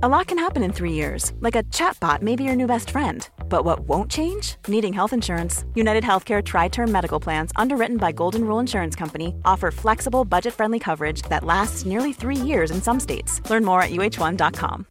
A lot can happen in three years, like a chatbot may be your new best friend. But what won't change? Needing health insurance. United Healthcare TriTerm Medical Plans, underwritten by Golden Rule Insurance Company, offer flexible, budget friendly coverage that lasts nearly three years in some states. Learn more at uh1.com.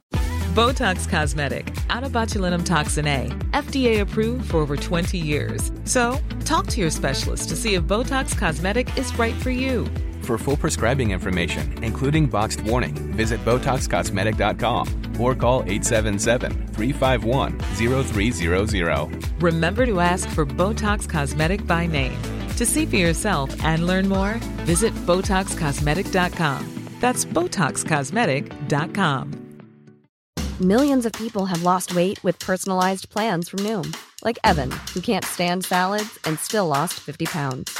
Botox Cosmetic, onabotulinumtoxinA, FDA approved for over 20 years. So, talk to your specialist to see if Botox Cosmetic is right for you. For full prescribing information, including boxed warning, visit BotoxCosmetic.com or call 877-351-0300. Remember to ask for Botox Cosmetic by name. To see for yourself and learn more, visit BotoxCosmetic.com. That's BotoxCosmetic.com. Millions of people have lost weight with personalized plans from Noom, like Evan, who can't stand salads and still lost 50 pounds.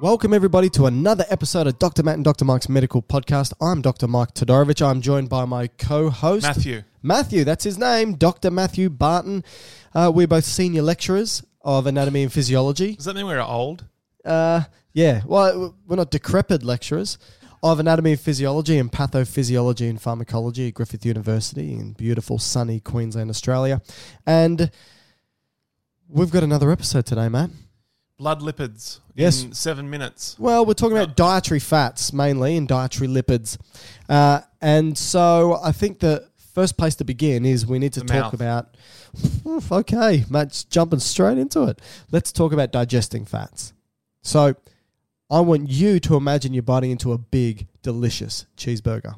Welcome, everybody, to another episode of Dr. Matt and Dr. Mike's Medical Podcast. I'm Dr. Mike Todorovic. I'm joined by my co host, Matthew. Matthew, that's his name, Dr. Matthew Barton. Uh, we're both senior lecturers of anatomy and physiology. Does that mean we're old? Uh, yeah, well, we're not decrepit lecturers of anatomy and physiology and pathophysiology and pharmacology at Griffith University in beautiful, sunny Queensland, Australia. And we've got another episode today, Matt. Blood lipids Yes. in seven minutes. Well, we're talking about dietary fats mainly and dietary lipids. Uh, and so I think the first place to begin is we need to The talk mouth. about. Oof, okay, Matt's jumping straight into it. Let's talk about digesting fats. So I want you to imagine you're biting into a big, delicious cheeseburger.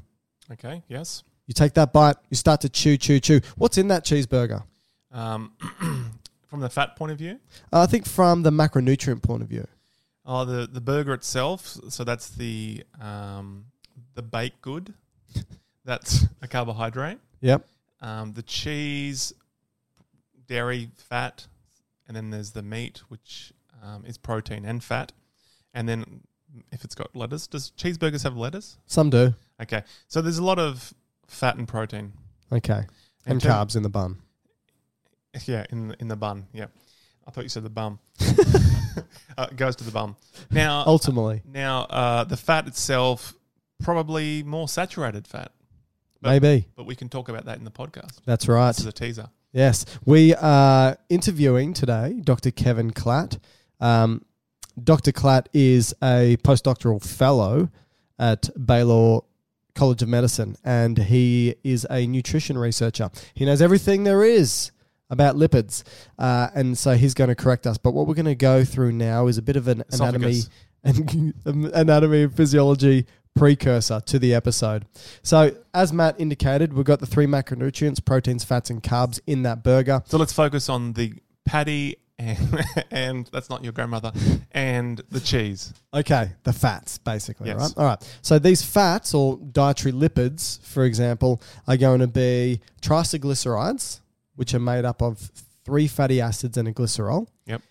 Okay, yes. You take that bite, you start to chew, chew, chew. What's in that cheeseburger? Um, from the fat point of view, Uh, I think from the macronutrient point of view. oh, the the burger itself. So that's the um, the baked good. That's a carbohydrate. Yep. Um, the cheese, dairy, fat, and then there's the meat, which um, is protein and fat. And then if it's got lettuce, does cheeseburgers have lettuce? Some do. Okay, so there's a lot of fat and protein. Okay. And term- carbs in the bun. Yeah, in the, in the bun. Yeah, I thought you said the bum. uh, it goes to the bum. Now, Ultimately. now uh, the fat itself probably more saturated fat. But, Maybe. but we can talk about that in the podcast. That's right. This is a teaser. Yes, we are interviewing today Dr. Kevin Klatt. Um, Dr. Klatt is a postdoctoral fellow at Baylor College of Medicine, and he is a nutrition researcher. He knows everything there is about lipids, uh, and so he's going to correct us. But what we're going to go through now is a bit of an anatomy and anatomy and physiology precursor to the episode. So, as Matt indicated, we've got the three macronutrients proteins, fats, and carbs in that burger. So let's focus on the patty and, and that's not your grandmother and the cheese. Okay, the fats, basically, Yes. right? All right. So, these fats or dietary lipids, for example, are going to be triglycerides, which are made up of three fatty acids and a glycerol, Yep.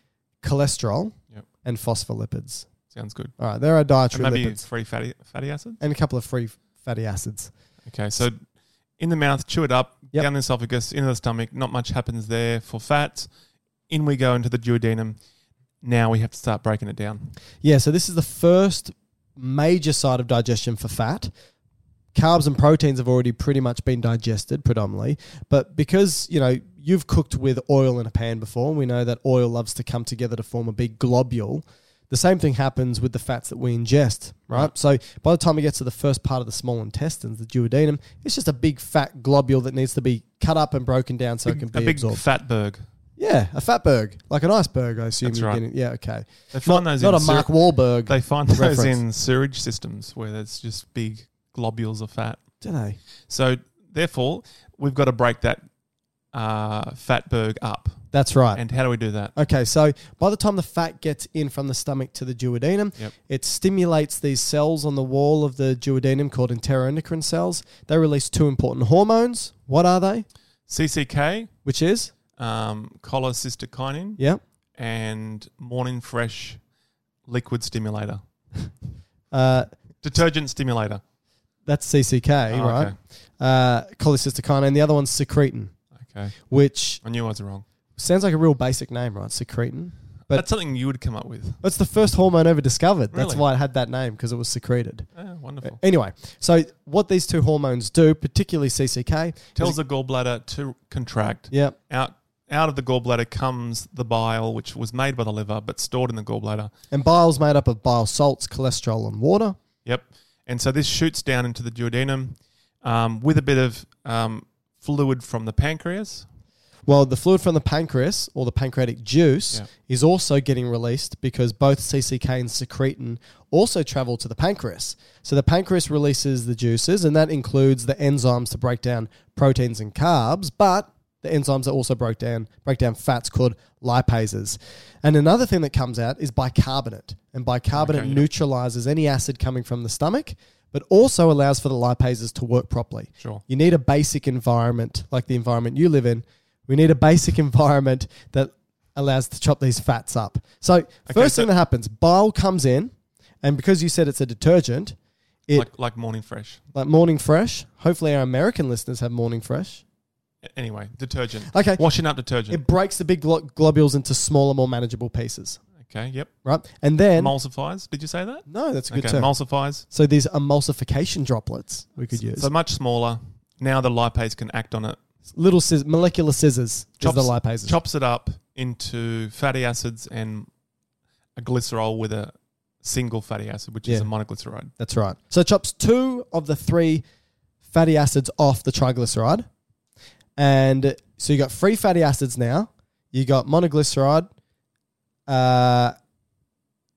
cholesterol, Yep. and phospholipids. Sounds good. All right, there are And dietary maybe lipids free fatty fatty acids. and a couple of free fatty acids. Okay, so in the mouth, chew it up, Yep. down the esophagus, into the stomach. Not much happens there for fats. In we go into the duodenum. Now we have to start breaking it down. Yeah, so this is the first major side of digestion for fat. Carbs and proteins have already pretty much been digested predominantly, but because, you know, you've cooked with oil in a pan before, and we know that oil loves to come together to form a big globule. The same thing happens with the fats that we ingest, right? So by the time it gets to the first part of the small intestines, the duodenum, it's just a big fat globule that needs to be cut up and broken down so it can a be big absorbed. fat berg. Yeah, a fatberg, like an iceberg. I assume. That's you're right. getting- Yeah, okay. They find Not, those not in a Mark Wahlberg. They find those reference. in sewage systems where there's just big globules of fat. do they? So therefore, we've got to break that uh, fatberg up. That's right. And how do we do that? Okay, so by the time the fat gets in from the stomach to the duodenum, Yep. it stimulates these cells on the wall of the duodenum called enteroendocrine cells. They release two important hormones. What are they? CCK, Which is? um, cholecystokinin, Yeah. and Morning Fresh liquid stimulator, Uh, detergent stimulator. That's CCK, Oh, right? okay. Uh, cholecystokinin. And the other one's secretin, Okay, which I knew I was wrong. sounds like a real basic name, right? Secretin. But- That's something you would come up with. That's the first hormone ever discovered. That's Really? why it had that name because it was secreted. Oh, wonderful. Anyway, so what these two hormones do, particularly CCK, Tells the gallbladder to contract. yeah, Out out of the gallbladder comes the bile, which was made by the liver but stored in the gallbladder. and bile's made up of bile salts, cholesterol, and water. Yep. And so this shoots down into the duodenum um, with a bit of um, fluid from the pancreas. Well, the fluid from the pancreas or the pancreatic juice Yeah. is also getting released because both CCK and secretin also travel to the pancreas. So the pancreas releases the juices, and that includes the enzymes to break down proteins and carbs, but the enzymes that also break down break down fats called lipases. And another thing that comes out is bicarbonate, and bicarbonate Okay, yeah. neutralizes any acid coming from the stomach, but also allows for the lipases to work properly. Sure. You need a basic environment like the environment you live in. We need a basic environment that allows to chop these fats up. So first so- thing that happens, bile comes in, and because you said it's a detergent, it like like morning fresh. Like morning Fresh. Hopefully, our American listeners have Morning Fresh. Anyway, detergent. Okay, Washing up detergent. it breaks the big glo- globules into smaller, more manageable pieces, okay. Yep. right? And then Emulsifies. Did you say that? no, that's a good okay. term. Emulsifies. so these emulsification droplets we could use. So much smaller. Now the lipase can act on it. Little scis- molecular scissors Chops, is the lipases. chops it up into fatty acids and a glycerol with a single fatty acid, which is a monoglyceride. That's right. So it chops two of the three fatty acids off the triglyceride. And so you got free fatty acids now. You got monoglyceride uh,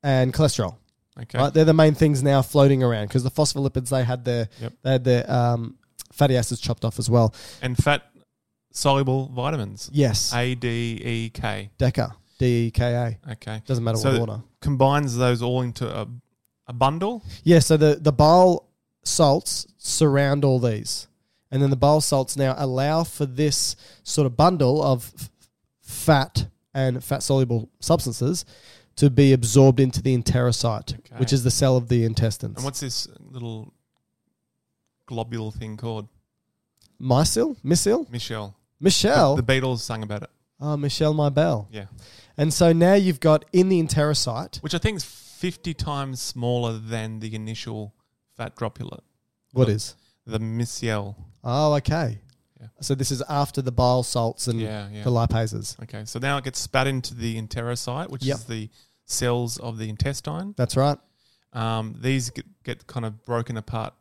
and cholesterol. Okay. Right? They're the main things now floating around because the phospholipids they had their Yep. they had their um, fatty acids chopped off as well. And fat soluble vitamins. Yes. A, D, E, K. DECA. D E K A. Okay. Doesn't matter So what order. combines those all into a, a bundle. Yeah, so the, the bile salts surround all these. And then the bile salts now allow for this sort of bundle of f- fat and fat soluble substances to be absorbed into the enterocyte, Okay. which is the cell of the intestines. And what's this little globule thing called? Micelle? Micelle? Michelle. Michelle? The, the Beatles sang about it. oh, Michelle My Belle. Yeah. And so now you've got in the enterocyte, Which I think is 50 times smaller than the initial fat droplet. what is? The Michelle. Oh, okay. Yeah. So this is after the bile salts and Yeah, yeah. the lipases. Okay, so now it gets spat into the enterocyte, which Yep. is the cells of the intestine. That's right. Um, these get, get kind of broken apart.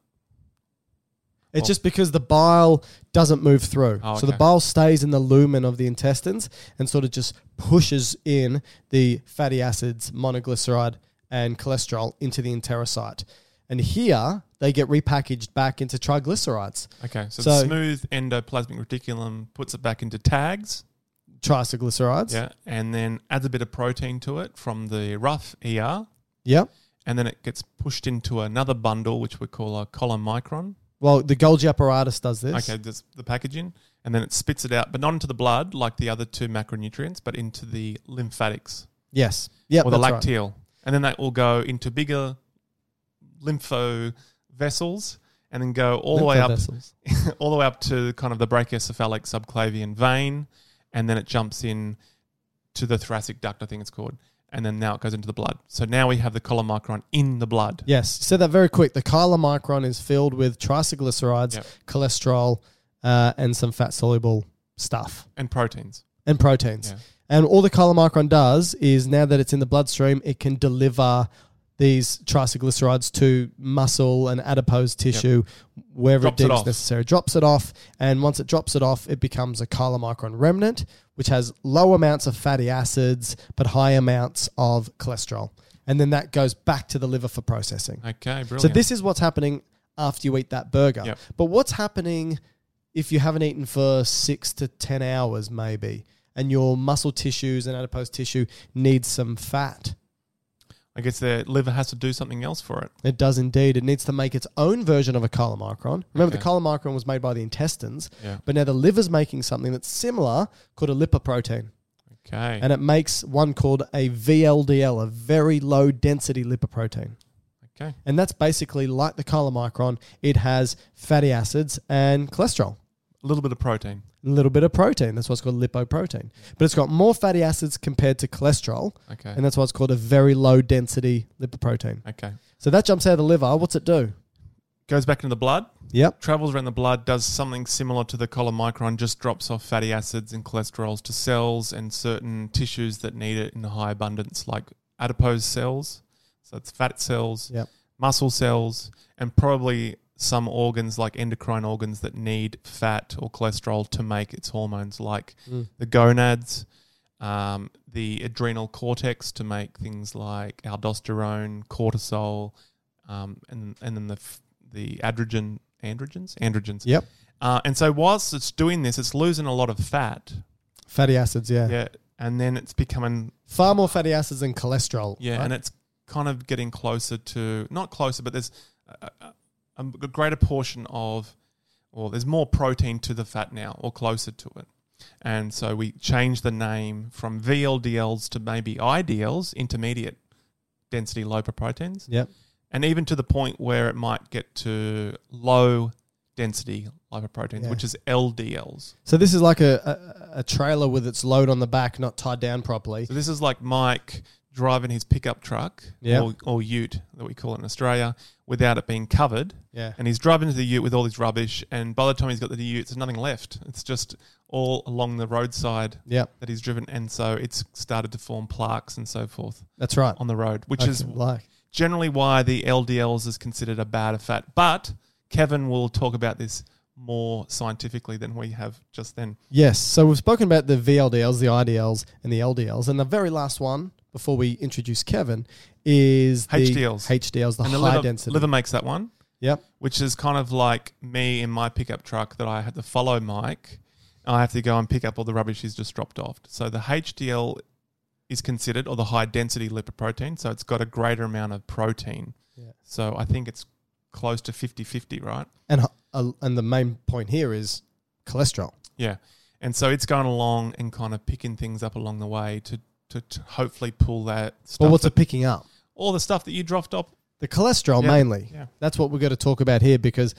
It's just because the bile doesn't move through. Oh, So the bile stays in the lumen of the intestines and sort of just pushes in the fatty acids, monoglyceride, and cholesterol into the enterocyte. And here they get repackaged back into triglycerides, Okay, so, So- the smooth endoplasmic reticulum puts it back into tags, triglycerides. yeah, and then adds a bit of protein to it from the rough ER, Yep. and then it gets pushed into another bundle, which we call a chylomicron. Well, the Golgi apparatus does this. Okay, that's the packaging, and then it spits it out, but not into the blood like the other two macronutrients, but into the lymphatics Yes. Yep. or the that's right. lacteal, and then that will go into bigger lympho vessels, and then go all the way up, all the way up to kind of the brachiocephalic subclavian vein, and then it jumps in to the thoracic duct, I think it's called, and then now it goes into the blood. So now we have the chylomicron in the blood. Yes. Said that very quick. The chylomicron is filled with triglycerides, Yep. cholesterol, uh, and some fat soluble stuff. And proteins. and proteins. Yeah. And all the chylomicron does is now that it's in the bloodstream, it can deliver these triglycerides to muscle and adipose tissue wherever Drops it it deems off. necessary. Drops it off, and once it drops it off, it becomes a chylomicron remnant, which has low amounts of fatty acids but high amounts of cholesterol. And then that goes back to the liver for processing. Okay, brilliant. So this is what's happening after you eat that burger. Yep. But what's happening if you haven't eaten for six to ten hours, maybe, and your muscle tissues and adipose tissue needs some fat? I guess the liver has to do something else for it. It does indeed. It needs to make its own version of a chylomicron. Remember, the chylomicron was made by the intestines, Yeah. but now the liver's making something that's similar called a lipoprotein. Okay. And it makes one called a VLDL, a very low density lipoprotein. okay. And that's basically like the chylomicron. It has fatty acids and cholesterol, A little bit of protein. a little bit of protein. That's what's called lipoprotein. But it's got more fatty acids compared to cholesterol, Okay. and that's why it's called a very low density lipoprotein. okay. So that jumps out of the liver. What's it do? Goes back into the blood. Yep. travels around the blood, does something similar to the chylomicron, just drops off fatty acids and cholesterols to cells and certain tissues that need it in high abundance, like adipose cells, so it's fat cells, Yep. muscle cells, and probably some organs like endocrine organs that need fat or cholesterol to make its hormones, like Mm. the gonads, um, the adrenal cortex to make things like aldosterone, cortisol, um, and and then the f- the androgen androgens androgens. Yep. Uh, and so whilst it's doing this, it's losing a lot of fat. Fatty acids, yeah. Yeah, and then it's becoming Far more fatty acids than cholesterol. yeah, right? and it's kind of getting closer to not closer, but there's a, a, a greater portion of, or there's more protein to the fat now, or closer to it. And so we changed the name from VLDLs to maybe IDLs, intermediate density lipoproteins, Yep. and even to the point where it might get to low density lipoproteins, Yeah. which is LDLs. So this is like a, a, a trailer with its load on the back not tied down properly. So this is like Mike driving his pickup truck Yeah. or, or ute that we call it in Australia without it being covered. Yeah. And he's driving to the ute with all his rubbish. And by the time he's got to the ute, there's nothing left. It's just all along the roadside Yep. that he's driven. And so it's started to form plaques and so forth That's right. on the road, which is like generally why the LDLs is considered a bad fat. But Kevin will talk about this more scientifically than we have just then. Yes. So we've spoken about the VLDLs, the IDLs, and the LDLs, and the very last one before we introduce Kevin is the HDLs. HDLs, the and the high liver, density. liver makes that one. Yep. which is kind of like me in my pickup truck that I have to follow Mike. I have to go and pick up all the rubbish he's just dropped off. So the HDL is considered, or the high density lipoprotein. So it's got a greater amount of protein. Yeah. So I think it's close to 50 50, right? And uh, and the main point here is cholesterol. Yeah. And so it's going along and kind of picking things up along the way to, to, to hopefully pull that stuff. But what's that, it picking up? all the stuff that you dropped off. The cholesterol Yeah. mainly. Yeah. That's what we're going to talk about here because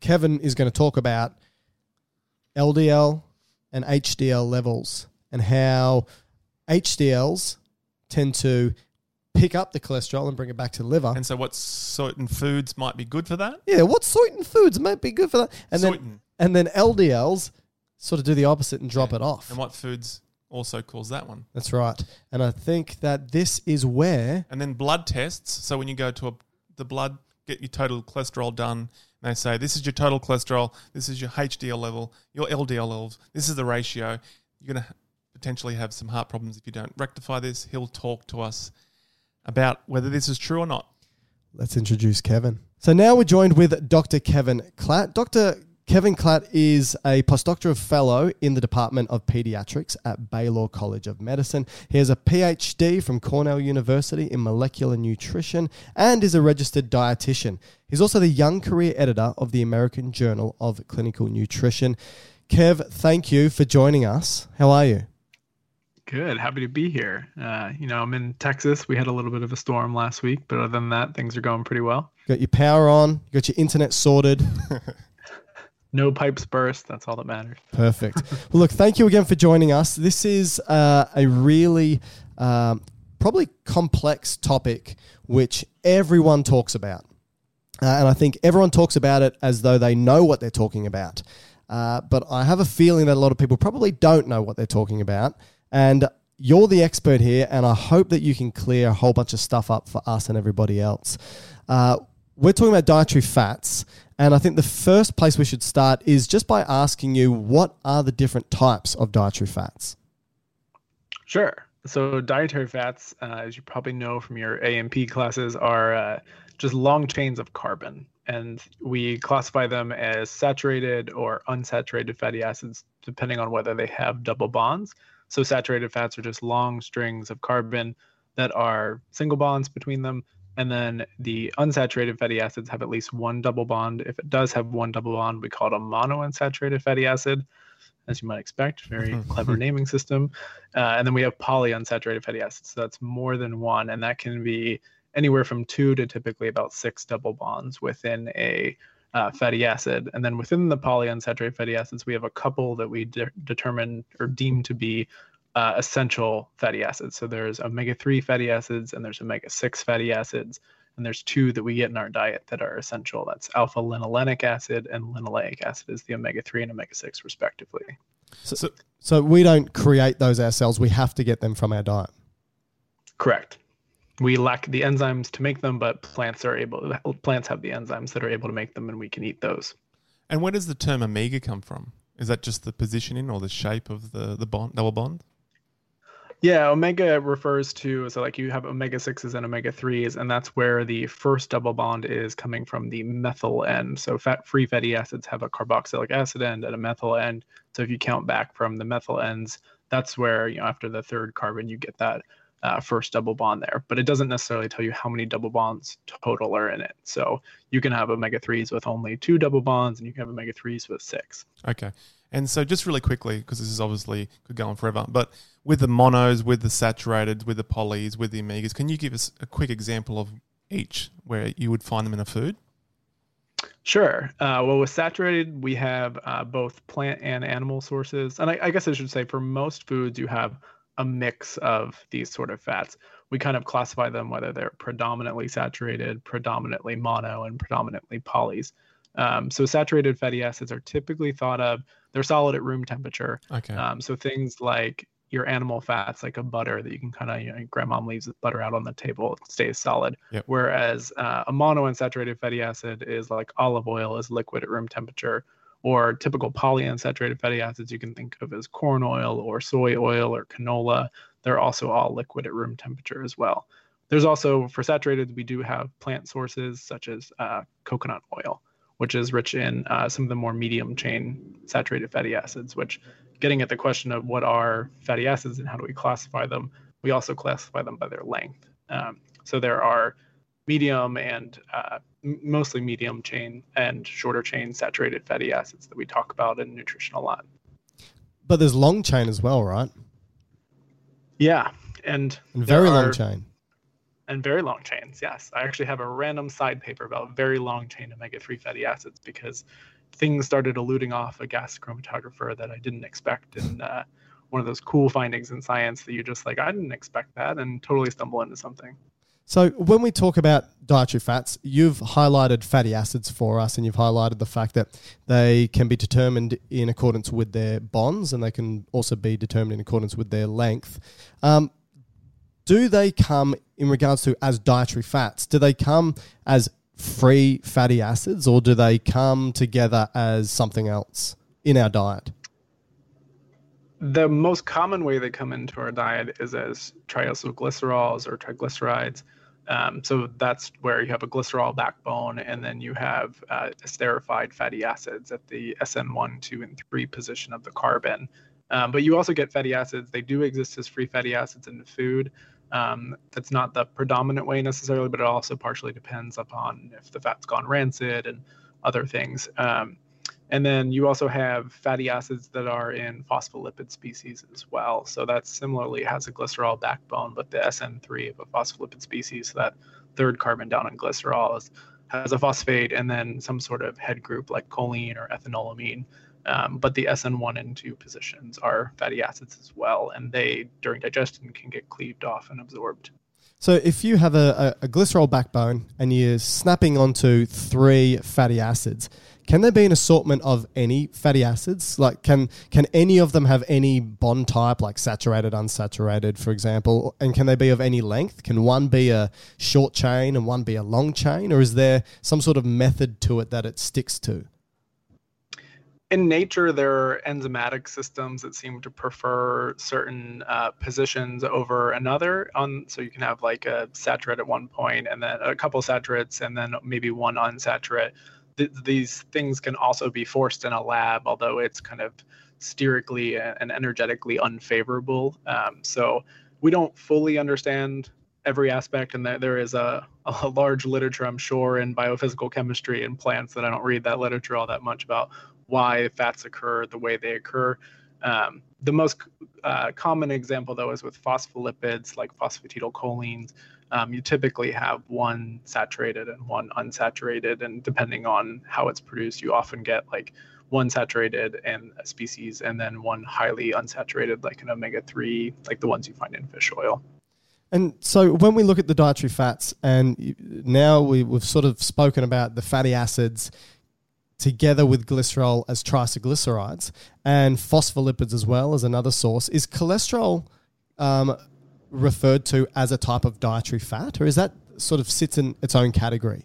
Kevin is going to talk about LDL and HDL levels and how HDLs tend to pick up the cholesterol and bring it back to the liver. And so what certain foods might be good for that? yeah, what certain foods might be good for that? And then and then LDLs sort of do the opposite and drop Yeah. it off. And what foods also cause that one? That's right. And I think that this is where And then blood tests. So when you go to a, the blood, get your total cholesterol done, and they say this is your total cholesterol, this is your HDL level, your LDL levels, this is the ratio. You're going to potentially have some heart problems if you don't rectify this. He'll talk to us about whether this is true or not. Let's introduce Kevin. So now we're joined with Dr. Kevin Klatt. Dr. Kevin Klatt is a postdoctoral fellow in the Department of Pediatrics at Baylor College of Medicine. He has a PhD from Cornell University in molecular nutrition and is a registered dietitian. He's also the young career editor of the American Journal of Clinical Nutrition. Kev, thank you for joining us. How are you? Good. Happy to be here. Uh, you know, I'm in Texas. We had a little bit of a storm last week, but other than that, things are going pretty well. Got your power on, you got your internet sorted. No pipes burst. That's all that matters. Perfect. well, look, thank you again for joining us. This is uh, a really um, probably complex topic which everyone talks about. Uh, and I think everyone talks about it as though they know what they're talking about. Uh, but I have a feeling that a lot of people probably don't know what they're talking about. And you're the expert here, and I hope that you can clear a whole bunch of stuff up for us and everybody else. We're talking about dietary fats. And I think the first place we should start is just by asking you what are the different types of dietary fats? Sure. So, dietary fats, uh, as you probably know from your A&P classes, are uh, just long chains of carbon. And we classify them as saturated or unsaturated fatty acids, depending on whether they have double bonds. So, saturated fats are just long strings of carbon that are single bonds between them. And then the unsaturated fatty acids have at least one double bond. If it does have one double bond, we call it a monounsaturated fatty acid, as you might expect. Very clever naming system. Uh, and then we have polyunsaturated fatty acids. So that's more than one. And that can be anywhere from two to typically about six double bonds within a uh, fatty acid. And then within the polyunsaturated fatty acids, we have a couple that we de- determine or deem to be uh, essential fatty acids. So there's omega 3 fatty acids and there's omega 6 fatty acids. And there's two that we get in our diet that are essential. That's alpha linolenic acid and linoleic acid is the omega 3 and omega 6, respectively. So, so, so we don't create those ourselves. We have to get them from our diet. Correct. We lack the enzymes to make them, but plants are able. Plants have the enzymes that are able to make them, and we can eat those. And where does the term omega come from? Is that just the positioning or the shape of the the bond double bond? Yeah, omega refers to so like you have omega sixes and omega threes, and that's where the first double bond is coming from the methyl end. So fat-free fatty acids have a carboxylic acid end and a methyl end. So if you count back from the methyl ends, that's where you know after the third carbon you get that uh, first double bond there. But it doesn't necessarily tell you how many double bonds total are in it. So you can have omega threes with only two double bonds, and you can have omega threes with six. Okay. And so, just really quickly, because this is obviously could go on forever, but with the monos, with the saturated, with the polys, with the omegas, can you give us a quick example of each where you would find them in a food? Sure. Uh, well, with saturated, we have uh, both plant and animal sources. And I, I, guess I should say for most foods, you have a mix of these sort of fats. We kind of classify them whether they're predominantly saturated, predominantly mono, and predominantly polys. Um, so saturated fatty acids are typically thought of they're solid at room temperature. Okay. Um, so things like your animal fats, like a butter that you can kind of, you know, grandma leaves butter out on the table, it stays solid. Yep. Whereas uh, a monounsaturated fatty acid is like olive oil is liquid at room temperature, or typical polyunsaturated fatty acids you can think of as corn oil or soy oil or canola. They're also all liquid at room temperature as well. There's also, for saturated, we do have plant sources such as uh, coconut oil which is rich in uh, some of the more medium chain saturated fatty acids, which getting at the question of what are fatty acids and how do we classify them, we also classify them by their length. Um, so there are medium and uh, mostly medium chain and shorter chain saturated fatty acids that we talk about in nutrition a lot. But there's long chain as well, right? Yeah, and, and very long chain and very long chains. Yes, I actually have a random side paper about very long chain omega-3 fatty acids because things started eluting off a gas chromatographer that I didn't expect, and uh, one of those cool findings in science that you just like I didn't expect that, and totally stumble into something. So when we talk about dietary fats, you've highlighted fatty acids for us, and you've highlighted the fact that they can be determined in accordance with their bonds, and they can also be determined in accordance with their length. Um, do they come in regards to as dietary fats? Do they come as free fatty acids or do they come together as something else in our diet? The most common way they come into our diet is as triacylglycerols or triglycerides. Um, so that's where you have a glycerol backbone, and then you have uh, esterified fatty acids at the SN1, 2, and 3 position of the carbon. Um, but you also get fatty acids. They do exist as free fatty acids in food. Um, that's not the predominant way necessarily, but it also partially depends upon if the fat's gone rancid and other things. Um, and then you also have fatty acids that are in phospholipid species as well. So that similarly has a glycerol backbone, but the SN3 of a phospholipid species, that third carbon down in glycerol, is, has a phosphate and then some sort of head group like choline or ethanolamine um, but the SN1 and 2 positions are fatty acids as well, and they, during digestion, can get cleaved off and absorbed. So if you have a, a, glycerol backbone and you're snapping onto three fatty acids, can there be an assortment of any fatty acids? Like, can can any of them have any bond type, like saturated, unsaturated, for example? And can they be of any length? Can one be a short chain and one be a long chain, or is there some sort of method to it that it sticks to? In nature, there are enzymatic systems that seem to prefer certain uh, positions over another. On so you can have like a saturate at one point, and then a couple saturates, and then maybe one unsaturate. Th- these things can also be forced in a lab, although it's kind of sterically and energetically unfavorable. Um, so we don't fully understand every aspect, and there, there is a, a large literature, I'm sure, in biophysical chemistry and plants that I don't read that literature all that much about why fats occur the way they occur. Um, the most uh, common example, though, is with phospholipids like phosphatidylcholines. Um, you typically have one saturated and one unsaturated, and depending on how it's produced, you often get like one saturated and a species, and then one highly unsaturated, like an omega 3, like the ones you find in fish oil. And so when we look at the dietary fats, and now we, have sort of spoken about the fatty acids together with glycerol as triglycerides and phospholipids as well as another source. Is cholesterol um, referred to as a type of dietary fat, or is that sort of sits in its own category?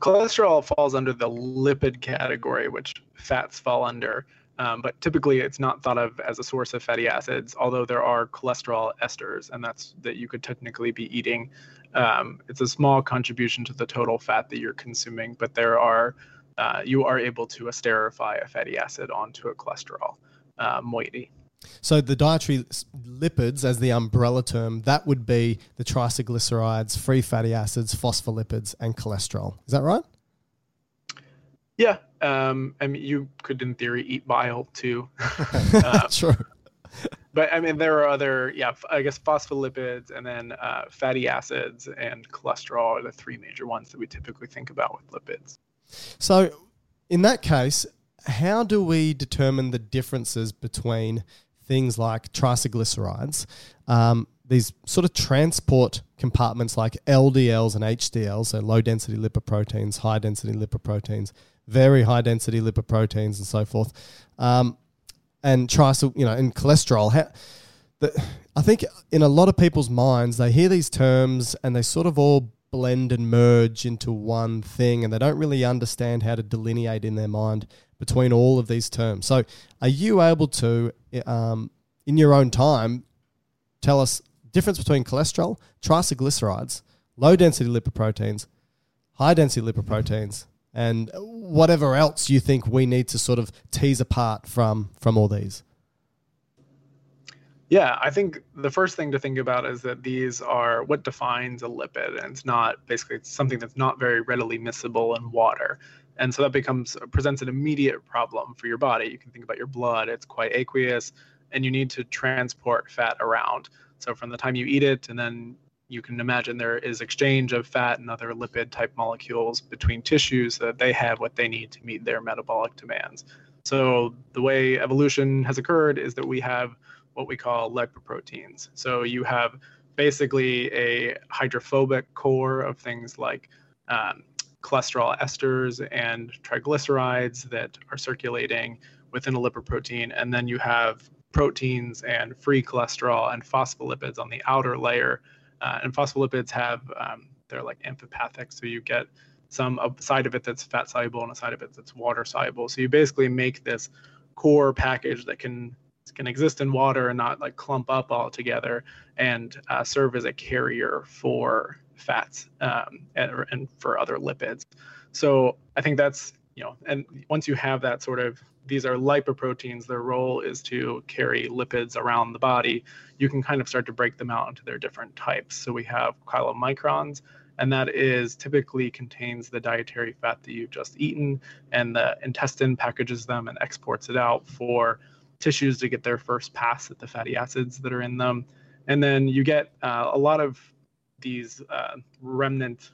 Cholesterol falls under the lipid category, which fats fall under. Um, but typically, it's not thought of as a source of fatty acids, although there are cholesterol esters, and that's that you could technically be eating. Um, it's a small contribution to the total fat that you're consuming, but there are uh, you are able to esterify a fatty acid onto a cholesterol uh, moiety. So the dietary lipids, as the umbrella term, that would be the triglycerides, free fatty acids, phospholipids, and cholesterol. Is that right? Yeah, um, I mean, you could, in theory, eat bile too. uh, True. But I mean, there are other, yeah, I guess phospholipids and then uh, fatty acids and cholesterol are the three major ones that we typically think about with lipids. So, in that case, how do we determine the differences between things like triglycerides, um, these sort of transport compartments like LDLs and HDLs, so low density lipoproteins, high density lipoproteins, very high density lipoproteins and so forth, um, and tricyl, you know, and cholesterol. How, the, I think in a lot of people's minds, they hear these terms and they sort of all blend and merge into one thing, and they don't really understand how to delineate in their mind between all of these terms. So, are you able to, um, in your own time, tell us difference between cholesterol, triglycerides, low density lipoproteins, high density lipoproteins, and whatever else you think we need to sort of tease apart from from all these? Yeah, I think the first thing to think about is that these are what defines a lipid, and it's not basically it's something that's not very readily miscible in water. And so that becomes presents an immediate problem for your body. You can think about your blood; it's quite aqueous, and you need to transport fat around. So from the time you eat it, and then you can imagine there is exchange of fat and other lipid type molecules between tissues so that they have what they need to meet their metabolic demands. So the way evolution has occurred is that we have what we call lipoproteins. So you have basically a hydrophobic core of things like um, cholesterol esters and triglycerides that are circulating within a lipoprotein, and then you have proteins and free cholesterol and phospholipids on the outer layer uh, and phospholipids have um, they're like amphipathic, so you get some a side of it that's fat soluble and a side of it that's water soluble. So you basically make this core package that can can exist in water and not like clump up all together and uh, serve as a carrier for fats um, and, and for other lipids. So I think that's you know, and once you have that sort of these are lipoproteins. Their role is to carry lipids around the body. You can kind of start to break them out into their different types. So we have chylomicrons, and that is typically contains the dietary fat that you've just eaten, and the intestine packages them and exports it out for tissues to get their first pass at the fatty acids that are in them. And then you get uh, a lot of these uh, remnant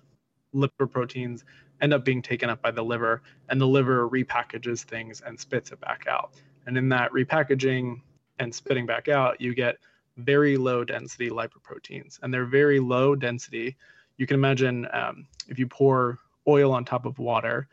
lipoproteins end up being taken up by the liver, and the liver repackages things and spits it back out. And in that repackaging and spitting back out, you get very low density lipoproteins, and they're very low density. You can imagine um, if you pour oil on top of water,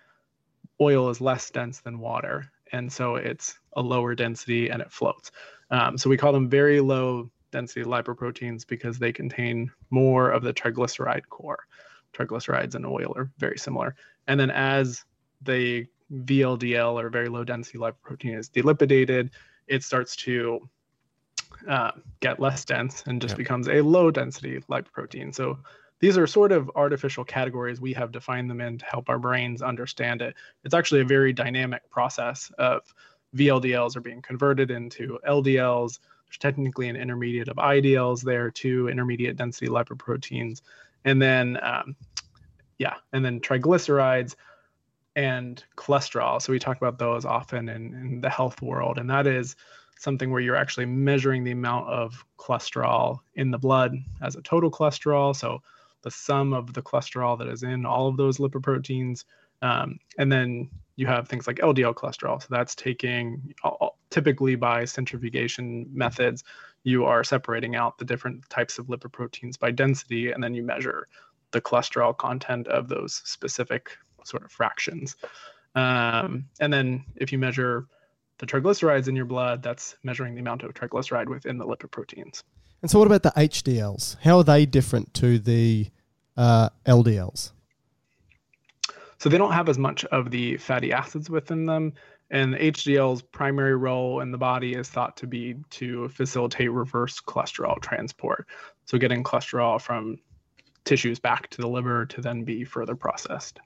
oil is less dense than water, and so it's a lower density and it floats. Um, so we call them very low density lipoproteins because they contain more of the triglyceride core. Triglycerides and oil are very similar. And then as the VLDL or very low density lipoprotein is delipidated, it starts to uh, get less dense and just yep. becomes a low density lipoprotein. So these are sort of artificial categories we have defined them in to help our brains understand it. It's actually a very dynamic process of VLDLs are being converted into LDLs. There's technically an intermediate of IDLs there too, intermediate density lipoproteins, and then um, yeah, and then triglycerides and cholesterol. So we talk about those often in, in the health world, and that is something where you're actually measuring the amount of cholesterol in the blood as a total cholesterol. So the sum of the cholesterol that is in all of those lipoproteins. Um, and then you have things like LDL cholesterol. So that's taking, typically by centrifugation methods, you are separating out the different types of lipoproteins by density, and then you measure the cholesterol content of those specific sort of fractions. Um, and then if you measure the triglycerides in your blood, that's measuring the amount of triglyceride within the lipoproteins. And so, what about the HDLs? How are they different to the uh, LDLs? So they don't have as much of the fatty acids within them. And HDL's primary role in the body is thought to be to facilitate reverse cholesterol transport. So getting cholesterol from tissues back to the liver to then be further processed.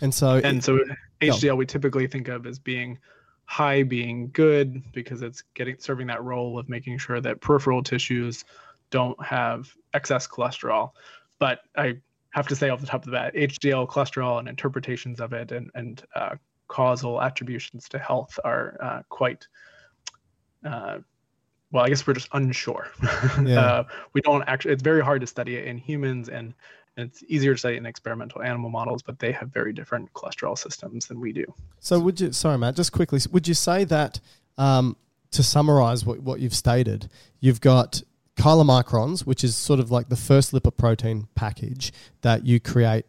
And so, and so HDL no. we typically think of as being high being good because it's getting serving that role of making sure that peripheral tissues don't have excess cholesterol. But I have to say off the top of the bat, HDL cholesterol and interpretations of it and, and uh, causal attributions to health are uh, quite, uh, well, I guess we're just unsure. Yeah. Uh, we don't actually, it's very hard to study it in humans and, and it's easier to study in experimental animal models, but they have very different cholesterol systems than we do. So would you, sorry, Matt, just quickly, would you say that um, to summarize what, what you've stated, you've got chylomicrons, which is sort of like the first lipoprotein package that you create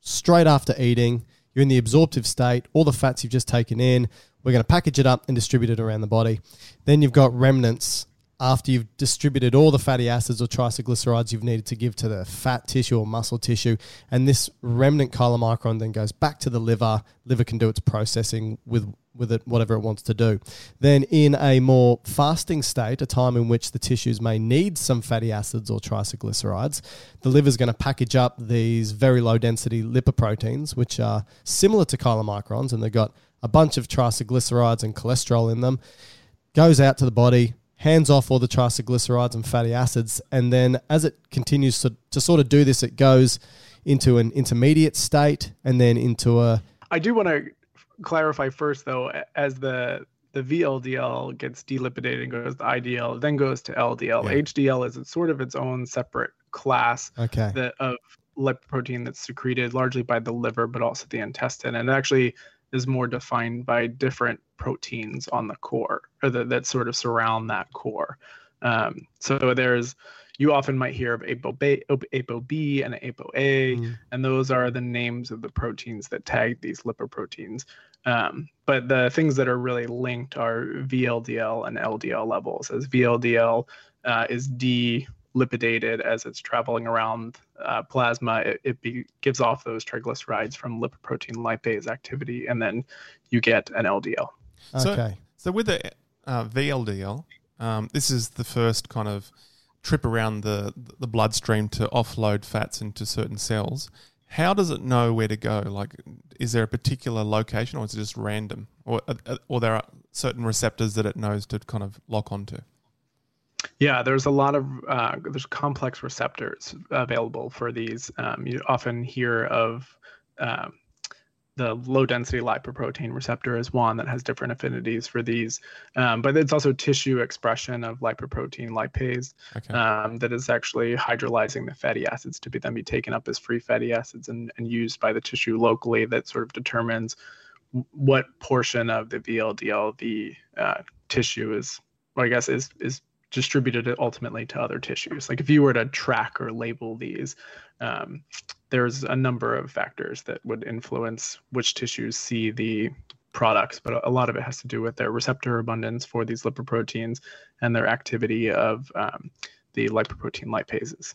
straight after eating. You're in the absorptive state, all the fats you've just taken in. We're going to package it up and distribute it around the body. Then you've got remnants after you've distributed all the fatty acids or triglycerides you've needed to give to the fat tissue or muscle tissue. And this remnant chylomicron then goes back to the liver. Liver can do its processing with with it whatever it wants to do. Then, in a more fasting state, a time in which the tissues may need some fatty acids or triglycerides, the liver is going to package up these very low density lipoproteins, which are similar to chylomicrons, and they've got a bunch of triglycerides and cholesterol in them. Goes out to the body, hands off all the triglycerides and fatty acids, and then as it continues to, to sort of do this, it goes into an intermediate state and then into a. I do want to clarify first though, as the the VLDL gets delipidated and goes to IDL, then goes to LDL. Yeah. HDL is sort of its own separate class okay. that, of lipoprotein that's secreted largely by the liver, but also the intestine, and actually is more defined by different proteins on the core or the, that sort of surround that core. Um, so there's you often might hear of ApoB, ApoB and ApoA, mm. and those are the names of the proteins that tag these lipoproteins. Um, but the things that are really linked are VLDL and LDL levels, as VLDL uh, is delipidated as it's traveling around uh, plasma. It, it be, gives off those triglycerides from lipoprotein lipase activity, and then you get an LDL. So, okay. So with the uh, VLDL, um, this is the first kind of trip around the the bloodstream to offload fats into certain cells. How does it know where to go? Like, is there a particular location, or is it just random, or or there are certain receptors that it knows to kind of lock onto? Yeah, there's a lot of uh, there's complex receptors available for these. Um, you often hear of um, the low density lipoprotein receptor is one that has different affinities for these. Um, but it's also tissue expression of lipoprotein lipase okay. um, that is actually hydrolyzing the fatty acids to be then be taken up as free fatty acids and, and used by the tissue locally that sort of determines what portion of the VLDL the uh, tissue is, well, I guess, is, is distributed it ultimately to other tissues. Like if you were to track or label these, um, there's a number of factors that would influence which tissues see the products, but a lot of it has to do with their receptor abundance for these lipoproteins and their activity of um, the lipoprotein lipases.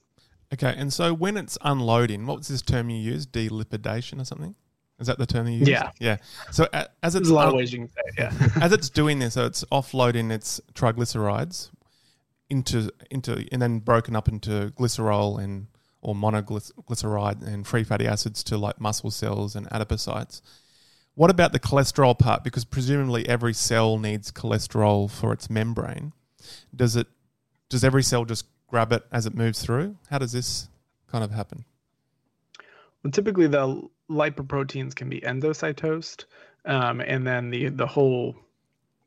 Okay, and so when it's unloading, what was this term you used? Delipidation or something? Is that the term you use? Yeah. Yeah. So as it's There's a lot of ways you can say it, yeah. as it's doing this, so it's offloading its triglycerides into into and then broken up into glycerol and or monoglyceride and free fatty acids to like muscle cells and adipocytes. What about the cholesterol part? Because presumably every cell needs cholesterol for its membrane. Does it? Does every cell just grab it as it moves through? How does this kind of happen? Well, typically the lipoproteins can be endocytosed, um, and then the the whole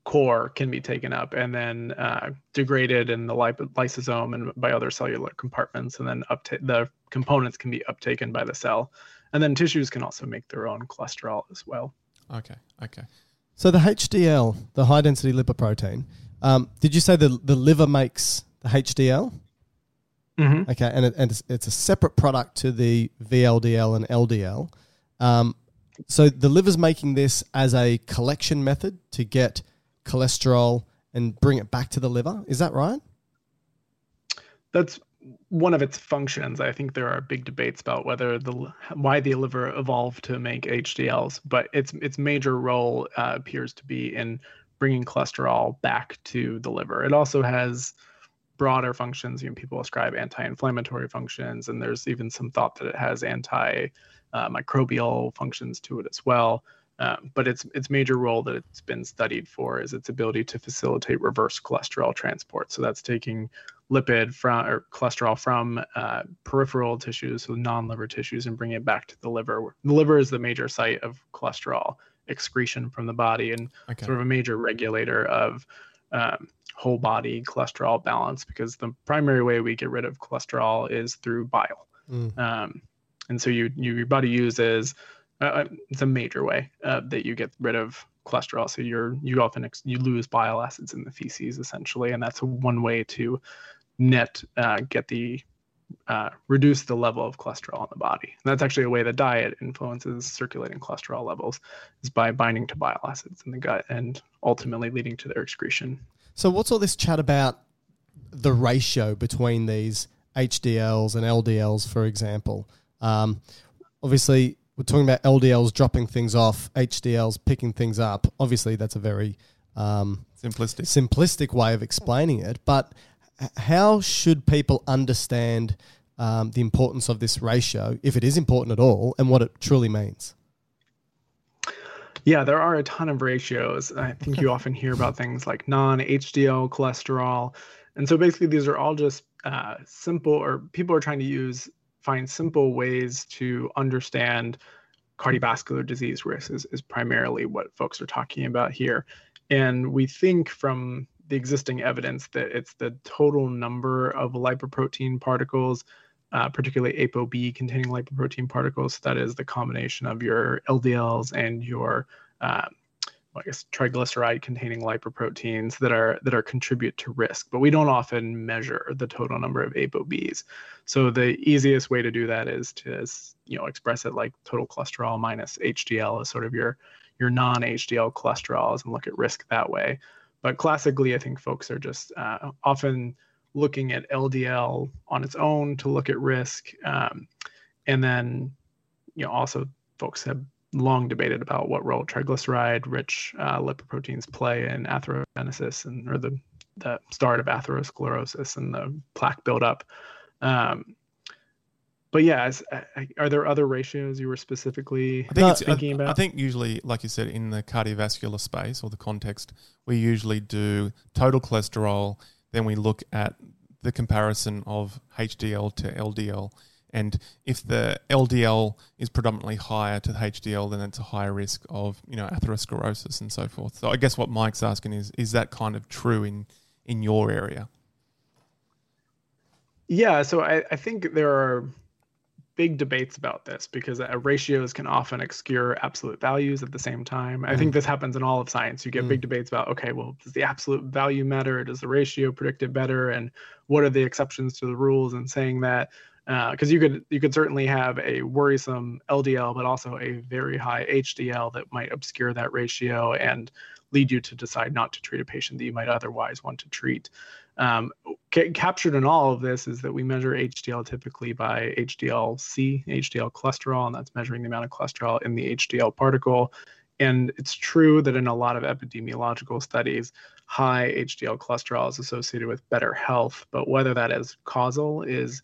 core can be taken up and then uh, degraded in the lysosome and by other cellular compartments, and then upta- the components can be uptaken by the cell, and then tissues can also make their own cholesterol as well. Okay. Okay. So the HDL, the high density lipoprotein, um, did you say the the liver makes the HDL? Mm-hmm. Okay, and, it, and it's, it's a separate product to the VLDL and LDL. Um, so the liver's making this as a collection method to get cholesterol and bring it back to the liver. Is that right? That's one of its functions. I think there are big debates about whether the why the liver evolved to make HDLs, but its its major role uh, appears to be in bringing cholesterol back to the liver. It also has broader functions. You know, people ascribe anti-inflammatory functions, and there's even some thought that it has anti-microbial functions to it as well. Um, but its its major role that it's been studied for is its ability to facilitate reverse cholesterol transport. So that's taking lipid from or cholesterol from uh, peripheral tissues, so non-liver tissues, and bringing it back to the liver. The liver is the major site of cholesterol excretion from the body and Okay. sort of a major regulator of um, whole body cholesterol balance because the primary way we get rid of cholesterol is through bile. Mm. Um, and so you, you your body uses uh, it's a major way uh, that you get rid of cholesterol. So you're you often ex- you lose bile acids in the feces essentially, and that's one way to net uh, get the uh, reduce the level of cholesterol in the body. And that's actually a way that diet influences circulating cholesterol levels is by binding to bile acids in the gut and ultimately leading to their excretion. So what's all this chat about the ratio between these HDLs and LDLs, for example? Um, obviously, we're talking about LDLs dropping things off, HDLs picking things up. Obviously, that's a very um, Simplistic. simplistic way of explaining it. But how should people understand um, the importance of this ratio, if it is important at all, and what it truly means? Yeah, there are a ton of ratios. I think you often hear about things like non HDL cholesterol. And so basically, these are all just uh, simple, or people are trying to use, find simple ways to understand cardiovascular disease risk, is, is primarily what folks are talking about here. And we think from the existing evidence that it's the total number of lipoprotein particles uh, particularly ApoB containing lipoprotein particles. That is the combination of your LDLs and your, well, I guess, triglyceride containing lipoproteins that are that are contribute to risk. But we don't often measure the total number of ApoBs. So the easiest way to do that is to you know express it like total cholesterol minus HDL as sort of your your non-HDL cholesterols and look at risk that way. But classically, I think folks are just uh, often looking at LDL on its own to look at risk. Um, and then, you know, also folks have long debated about what role triglyceride rich uh, lipoproteins play in atherogenesis and or the, the start of atherosclerosis and the plaque buildup. Um, but yeah, as, uh, are there other ratios you were specifically I think, thinking I, about? I think usually, like you said, in the cardiovascular space or the context, we usually do total cholesterol, then we look at the comparison of HDL to LDL. And if the LDL is predominantly higher to the HDL, then it's a higher risk of you know atherosclerosis and so forth. So I guess what Mike's asking is, is that kind of true in in your area? Yeah, so I, I think there are big debates about this because uh, ratios can often obscure absolute values at the same time. I think mm. this happens in all of science. You get mm. big debates about, okay, well, does the absolute value matter? Does the ratio predict it better? And what are the exceptions to the rules? And saying that, because uh, you could you could certainly have a worrisome LDL, but also a very high HDL that might obscure that ratio and lead you to decide not to treat a patient that you might otherwise want to treat. Um, ca- captured in all of this is that we measure HDL typically by HDL-C, HDL cholesterol, and that's measuring the amount of cholesterol in the HDL particle. And it's true that in a lot of epidemiological studies, high HDL cholesterol is associated with better health, but whether that is causal is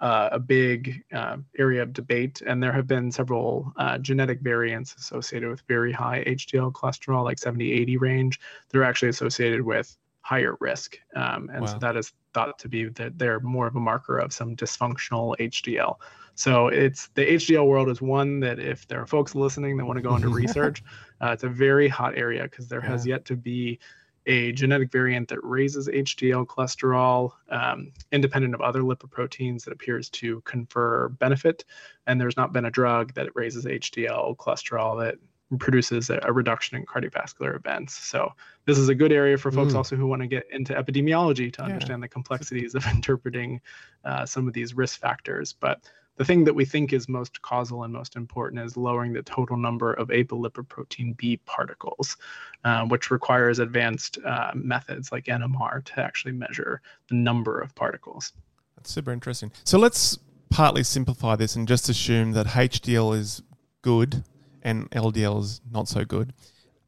uh, a big uh, area of debate. And there have been several uh, genetic variants associated with very high HDL cholesterol, like 70, 80 range. They're actually associated with higher risk. Um, and wow. so that is thought to be that they're more of a marker of some dysfunctional HDL. So it's the HDL world is one that if there are folks listening that want to go into research, uh, it's a very hot area because there yeah. has yet to be a genetic variant that raises HDL cholesterol um, independent of other lipoproteins that appears to confer benefit. And there's not been a drug that raises HDL cholesterol that produces a, a, reduction in cardiovascular events. So this is a good area for folks mm. also who want to get into epidemiology to understand yeah. the complexities of interpreting uh, some of these risk factors. But the thing that we think is most causal and most important is lowering the total number of apolipoprotein B particles, uh, which requires advanced uh, methods like NMR to actually measure the number of particles. That's super interesting. So let's partly simplify this and just assume that HDL is good and LDL is not so good.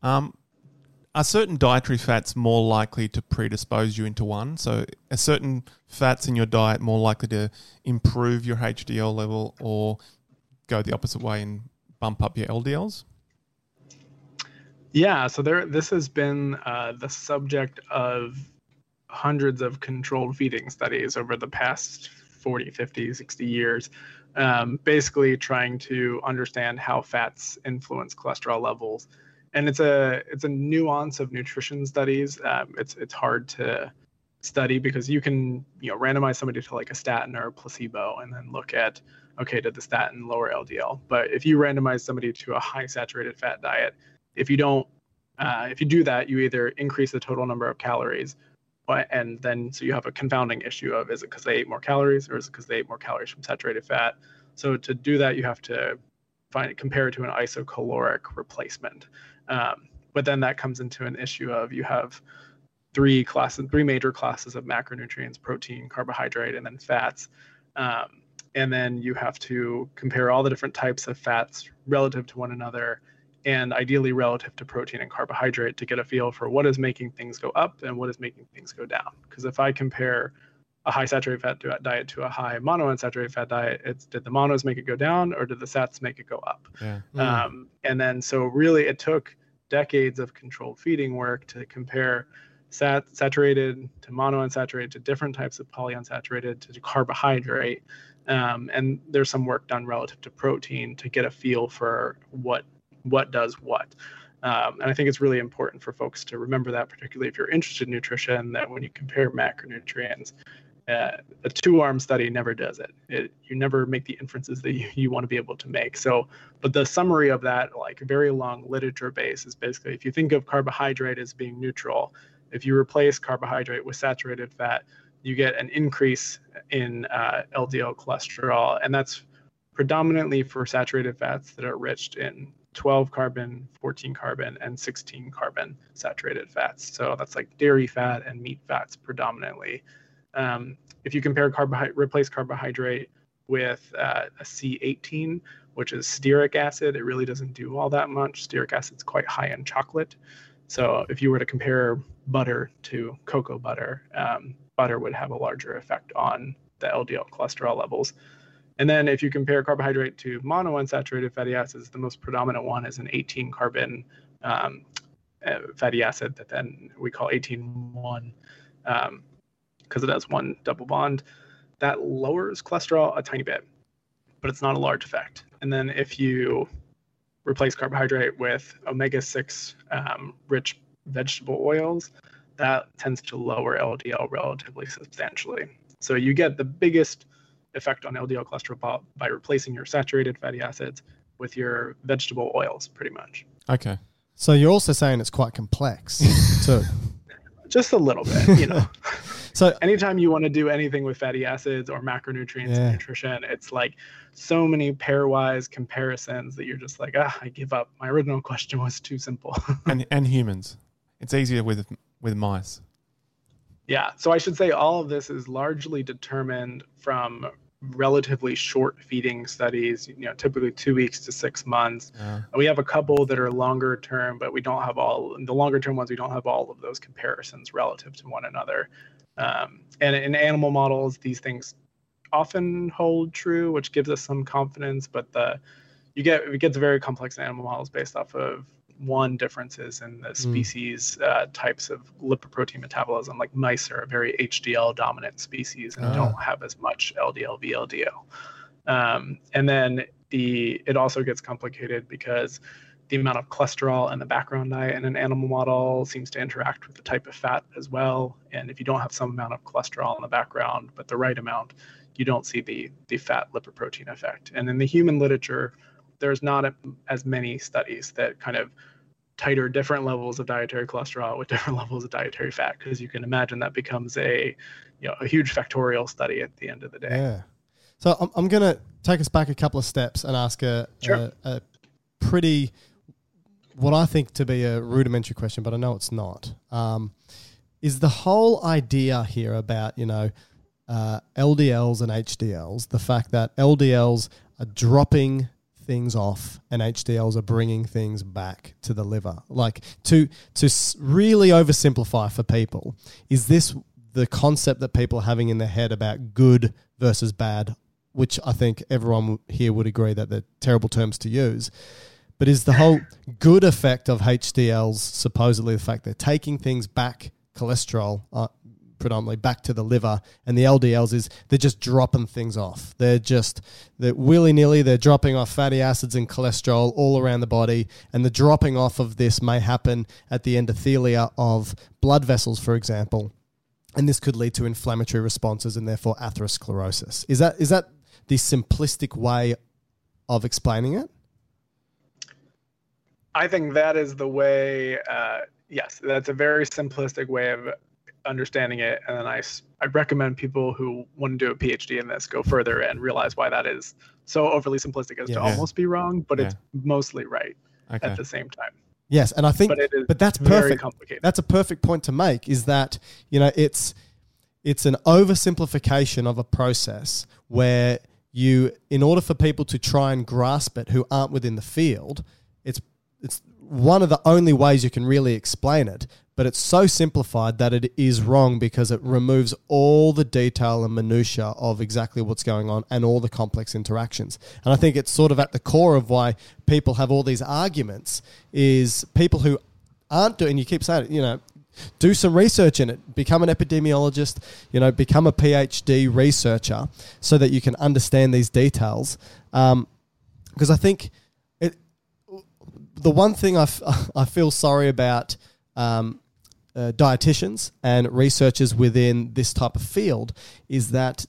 Um, are certain dietary fats more likely to predispose you into one? So, are certain fats in your diet more likely to improve your HDL level or go the opposite way and bump up your LDLs? Yeah, so there. This has been uh, the subject of hundreds of controlled feeding studies over the past 40, 50, 60 years um, basically trying to understand how fats influence cholesterol levels. And it's a it's a nuance of nutrition studies. Um, it's it's hard to study because you can you know randomize somebody to like a statin or a placebo and then look at okay did the statin lower LDL. But if you randomize somebody to a high saturated fat diet, if you don't uh, if you do that, you either increase the total number of calories but and then so you have a confounding issue of is it because they ate more calories or is it because they ate more calories from saturated fat so to do that you have to find compare it to an isocaloric replacement um, but then that comes into an issue of you have three classes three major classes of macronutrients protein carbohydrate and then fats um, and then you have to compare all the different types of fats relative to one another and ideally relative to protein and carbohydrate to get a feel for what is making things go up and what is making things go down. Because if I compare a high saturated fat diet to a high monounsaturated fat diet, it's did the monos make it go down or did the sats make it go up? Yeah. Mm. Um, and then so really it took decades of controlled feeding work to compare sat, saturated to monounsaturated to different types of polyunsaturated to carbohydrate. Um, and there's some work done relative to protein to get a feel for what what does what. Um, and I think it's really important for folks to remember that, particularly if you're interested in nutrition, that when you compare macronutrients, uh, a two-arm study never does it. it. You never make the inferences that you, you want to be able to make. So, but the summary of that, like very long literature base, is basically if you think of carbohydrate as being neutral, if you replace carbohydrate with saturated fat, you get an increase in uh, LDL cholesterol, and that's predominantly for saturated fats that are rich in 12 carbon, 14 carbon, and 16 carbon saturated fats. So that's like dairy fat and meat fats predominantly. Um, if you compare carbohydrate, replace carbohydrate with uh, a C18, which is stearic acid, it really doesn't do all that much. Stearic acid is quite high in chocolate. So if you were to compare butter to cocoa butter, um, butter would have a larger effect on the LDL cholesterol levels. And then if you compare carbohydrate to monounsaturated fatty acids, the most predominant one is an 18 carbon um, uh, fatty acid that then we call 18-1 because it has one double bond. That lowers cholesterol a tiny bit, but it's not a large effect. And then if you replace carbohydrate with omega-6 um, rich vegetable oils, that tends to lower LDL relatively substantially. So you get the biggest effect on LDL cholesterol by, by replacing your saturated fatty acids with your vegetable oils, pretty much. Okay. So you're also saying it's quite complex too. Just a little bit, you know. So Anytime you want to do anything with fatty acids or macronutrients Yeah. and nutrition, it's like so many pairwise comparisons that you're just like, ah, I give up. My original question was too simple. And and humans, it's easier with with mice. Yeah. So I should say all of this is largely determined from relatively short feeding studies, you know, typically two weeks to six months. Uh, We have a couple that are longer term, but we don't have all the longer term ones. We don't have all of those comparisons relative to one another. Um, and in animal models, these things often hold true, which gives us some confidence. But the you get it gets very complex in animal models based off of one differences in the species uh, types of lipoprotein metabolism. Like mice are a very HDL dominant species and Ah. don't have as much LDL VLDL. Um, and then the it also gets complicated because the amount of cholesterol in the background diet in an animal model seems to interact with the type of fat as well. And if you don't have some amount of cholesterol in the background, but the right amount, you don't see the the fat lipoprotein effect. And in the human literature, there's not a, as many studies that kind of tighter different levels of dietary cholesterol with different levels of dietary fat because you can imagine that becomes a you know a huge factorial study at the end of the day. Yeah. So I'm, I'm going to take us back a couple of steps and ask a, Sure. a, a pretty, what I think to be a rudimentary question, but I know it's not. Um, is the whole idea here about, you know, uh, LDLs and HDLs, the fact that LDLs are dropping things off and HDLs are bringing things back to the liver. Like to to really oversimplify for people, is this the concept that people are having in their head about good versus bad, which I think everyone here would agree that they're terrible terms to use. But is the whole good effect of HDLs supposedly the fact they're taking things back, cholesterol uh, predominantly back to the liver, and the LDLs is they're just dropping things off. They're just they're willy nilly. They're dropping off fatty acids and cholesterol all around the body, and the dropping off of this may happen at the endothelia of blood vessels, for example, and this could lead to inflammatory responses and therefore atherosclerosis. Is that is that the simplistic way of explaining it? I think that is the way. Uh, yes, that's a very simplistic way of understanding it. And then I I recommend people who want to do a PhD in this go further and realize why that is so overly simplistic as to Yeah. almost be wrong, but it's mostly right okay. at the same time. Yes, and I think, But it is but that's very perfect. complicated. That's a perfect point to make. Is that you know it's it's an oversimplification of a process where you, in order for people to try and grasp it who aren't within the field, it's it's one of the only ways you can really explain it. But it's so simplified that it is wrong because it removes all the detail and minutia of exactly what's going on and all the complex interactions. And I think it's sort of at the core of why people have all these arguments is people who aren't doing. You keep saying it, you know, do some research in it. Become an epidemiologist. You know, become a PhD researcher so that you can understand these details. Um, because I think it. The one thing I, f- I feel sorry about um, uh, dietitians and researchers within this type of field is that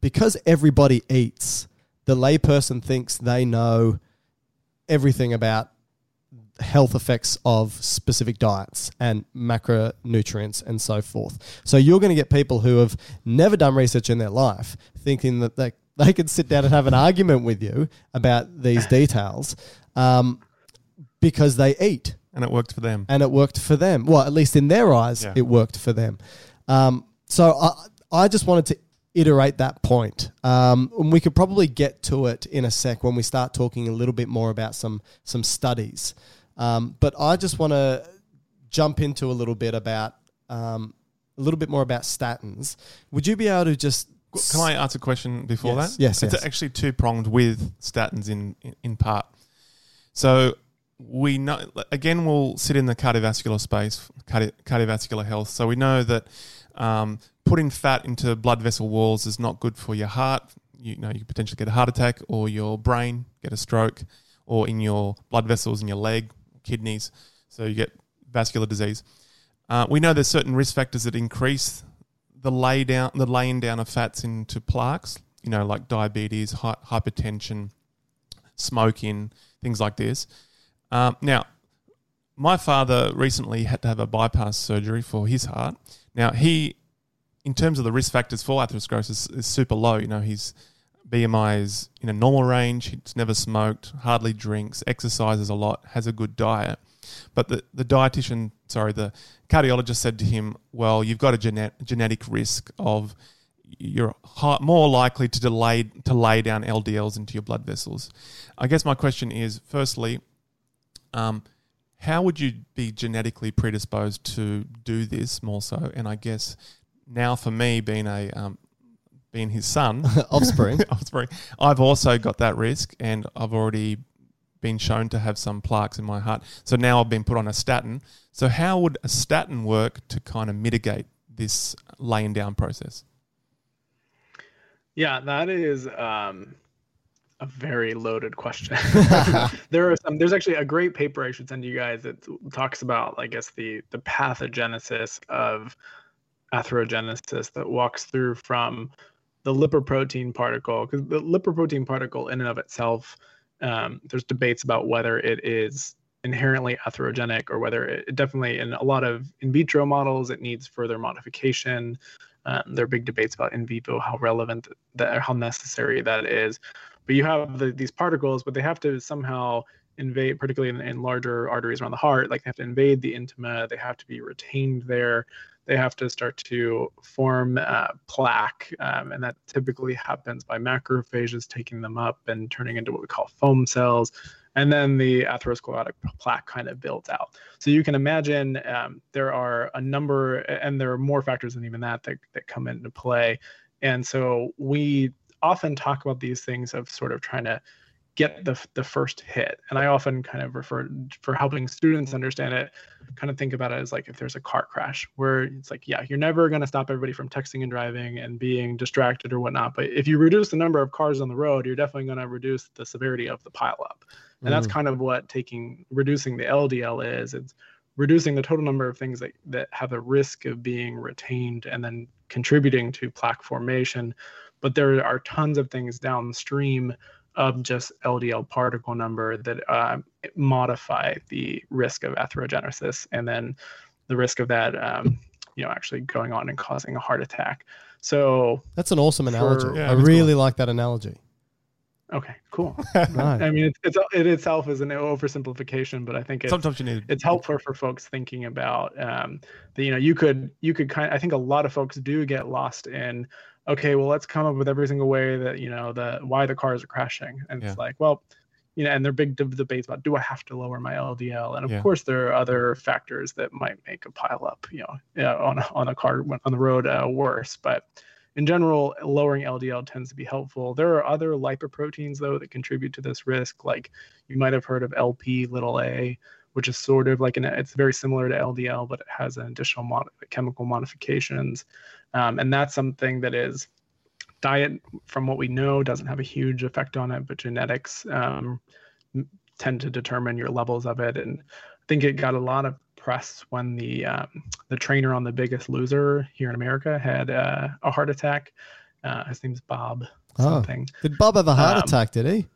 because everybody eats, the layperson thinks they know everything about health effects of specific diets and macronutrients and so forth. So you're going to get people who have never done research in their life thinking that they, they could sit down and have an argument with you about these details um, because they eat and it worked for them. and it worked for them. Well, at least in their eyes, Yeah. it worked for them. Um, so I, I just wanted to iterate that point. Um, and we could probably get to it in a sec when we start talking a little bit more about some some studies. Um, but I just want to jump into a little bit about um, a little bit more about statins. Would you be able to just Can I ask a question before Yes, that? yes, It's yes. actually two pronged with statins in, in in part. So we know again we'll sit in the cardiovascular space, cardi- cardiovascular health. So we know that um, putting fat into blood vessel walls is not good for your heart. You know you could potentially get a heart attack, or your brain get a stroke, or in your blood vessels in your leg, kidneys. So you get vascular disease. Uh, we know there's certain risk factors that increase the lay down, the laying down of fats into plaques, you know, like diabetes, hy- hypertension, smoking, things like this. Um, now, my father recently had to have a bypass surgery for his heart. Now, he, in terms of the risk factors for atherosclerosis, is super low. You know, his BMI is in a normal range. He's never smoked, hardly drinks, exercises a lot, has a good diet. But the, the dietitian, sorry, the cardiologist said to him, Well, you've got a genet- genetic risk of you're more likely to delay to lay down LDLs into your blood vessels. I guess my question is, firstly, um, how would you be genetically predisposed to do this more so? And I guess now for me, being a um, being his son, Offspring. offspring, I've also got that risk, and I've already been shown to have some plaques in my heart. So now I've been put on a statin. So how would a statin work to kind of mitigate this laying down process? Yeah, that is um, a very loaded question. there are some. There's actually a great paper I should send you guys that talks about, I guess, the the pathogenesis of atherogenesis that walks through from the lipoprotein particle because the lipoprotein particle in and of itself um, there's debates about whether it is inherently atherogenic or whether it definitely in a lot of in vitro models it needs further modification um, there are big debates about in vivo how relevant that how necessary that is but you have the, these particles but they have to somehow invade particularly in, in larger arteries around the heart like they have to invade the intima they have to be retained there they have to start to form uh, plaque, um, and that typically happens by macrophages taking them up and turning into what we call foam cells. And then the atherosclerotic plaque kind of builds out. So you can imagine um, there are a number, and there are more factors than even that, that that come into play. And so we often talk about these things of sort of trying to get the, the first hit. And I often kind of refer for helping students understand it, kind of think about it as like if there's a car crash where it's like, yeah, you're never going to stop everybody from texting and driving and being distracted or whatnot. But if you reduce the number of cars on the road, you're definitely going to reduce the severity of the pileup. And that's mm. kind of what taking reducing the LDL is. It's reducing the total number of things that, that have a risk of being retained and then contributing to plaque formation. But there are tons of things downstream of just LDL particle number that uh, modify the risk of atherogenesis and then the risk of that, um, you know, actually going on and causing a heart attack. So That's an awesome analogy. Yeah, I that's really like that analogy. okay, cool. Right. I mean, it's, it's it itself is an oversimplification, but I think it's, Sometimes you need it's helpful for folks thinking about um, that. You know, you could you could kind. I think a lot of folks do get lost in. Okay, well, let's come up with every single way that you know the why the cars are crashing, and Yeah. it's like, well, you know, and there are big deb- debates about do I have to lower my LDL, and of Yeah. course there are other factors that might make a pile up, you know, yeah, on a, on a car on the road uh, worse, but in general, lowering LDL tends to be helpful. There are other lipoproteins though that contribute to this risk. Like you might have heard of LP little a, which is sort of like an it's very similar to LDL, but it has an additional mod- chemical modifications, um, and that's something that is diet from what we know doesn't have a huge effect on it, but genetics um, tend to determine your levels of it. And I think it got a lot of press when the um, the trainer on The Biggest Loser here in America had uh, a heart attack. Uh, his name's Bob Oh. something. Did Bob have a heart Um, attack? Did he?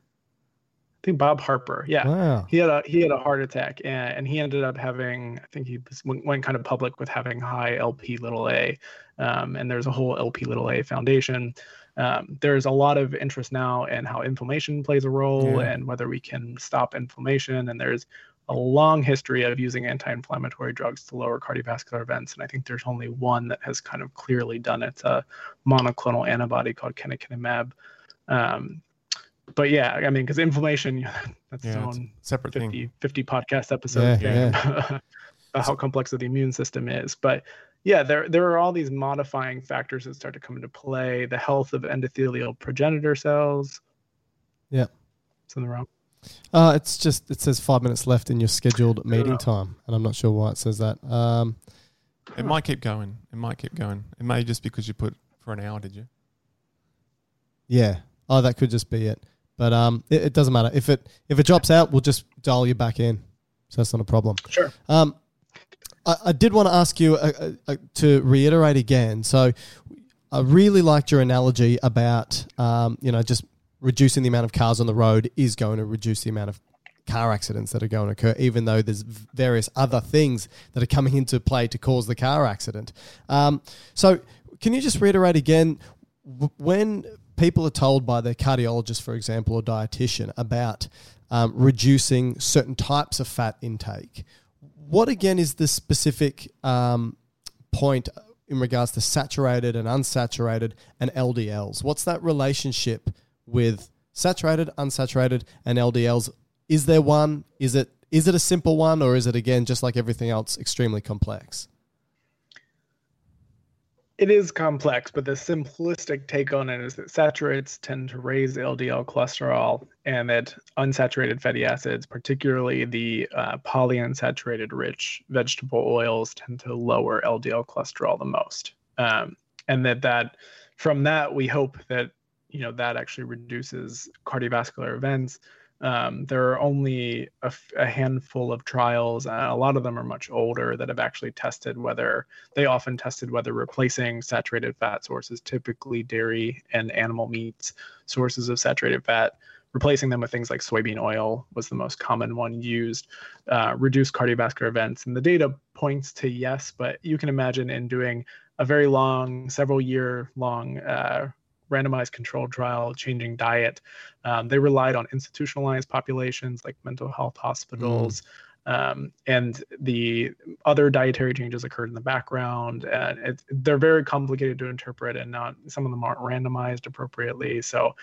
I think Bob Harper. Yeah. Wow. He had a he had a heart attack and, and he ended up having I think he went, went kind of public with having high LP little a, um, and there's a whole LP little a foundation. Um, there's a lot of interest now in how inflammation plays a role Yeah. and whether we can stop inflammation. And there's a long history of using anti-inflammatory drugs to lower cardiovascular events, and I think there's only one that has kind of clearly done it. It's a monoclonal antibody called canakinumab. Um, but yeah, I mean, because inflammation, that's its Yeah, it's own a separate 50, thing. 50 podcast episode Yeah, thing about how complex the immune system is. But yeah, there there are all these modifying factors that start to come into play. The health of endothelial progenitor cells. Yeah. Something wrong. Uh, it's just it says five minutes left in your scheduled meeting time, and I'm not sure why it says that. Um, It might keep going. It might keep going. It may just because you put for an hour, did you? yeah. Oh, that could just be it. But um, it, it doesn't matter if it if it drops out, we'll just dial you back in. So that's not a problem. Sure. Um, I, I did want to ask you uh, uh, uh, to reiterate again. So, I really liked your analogy about, um, you know, just reducing the amount of cars on the road is going to reduce the amount of car accidents that are going to occur, even though there's various other things that are coming into play to cause the car accident. Um, so, can you just reiterate again when people are told by their cardiologist, for example, or dietitian about um, reducing certain types of fat intake? What again is the specific um, point in regards to saturated and unsaturated and LDLs? What's that relationship with saturated, unsaturated, and LDLs? Is there one? Is it is it a simple one, or is it again just like everything else, extremely complex? It is complex, but the simplistic take on it is that saturates tend to raise LDL cholesterol, and that unsaturated fatty acids, particularly the uh, polyunsaturated rich vegetable oils, tend to lower LDL cholesterol the most. Um, and that that from that we hope that you know that actually reduces cardiovascular events um, there are only a, a, handful of trials, and a lot of them are much older, that have actually tested whether they often tested whether replacing saturated fat sources, typically dairy and animal meats, sources of saturated fat, replacing them with things like soybean oil was the most common one used, uh, reduced cardiovascular events. And the data points to yes, but you can imagine in doing a very long, several year long uh, randomized controlled trial changing diet. Um, they relied on institutionalized populations like mental health hospitals. Mm. Um, and the other dietary changes occurred in the background and it, they're very complicated to interpret and not some of them aren't randomized appropriately so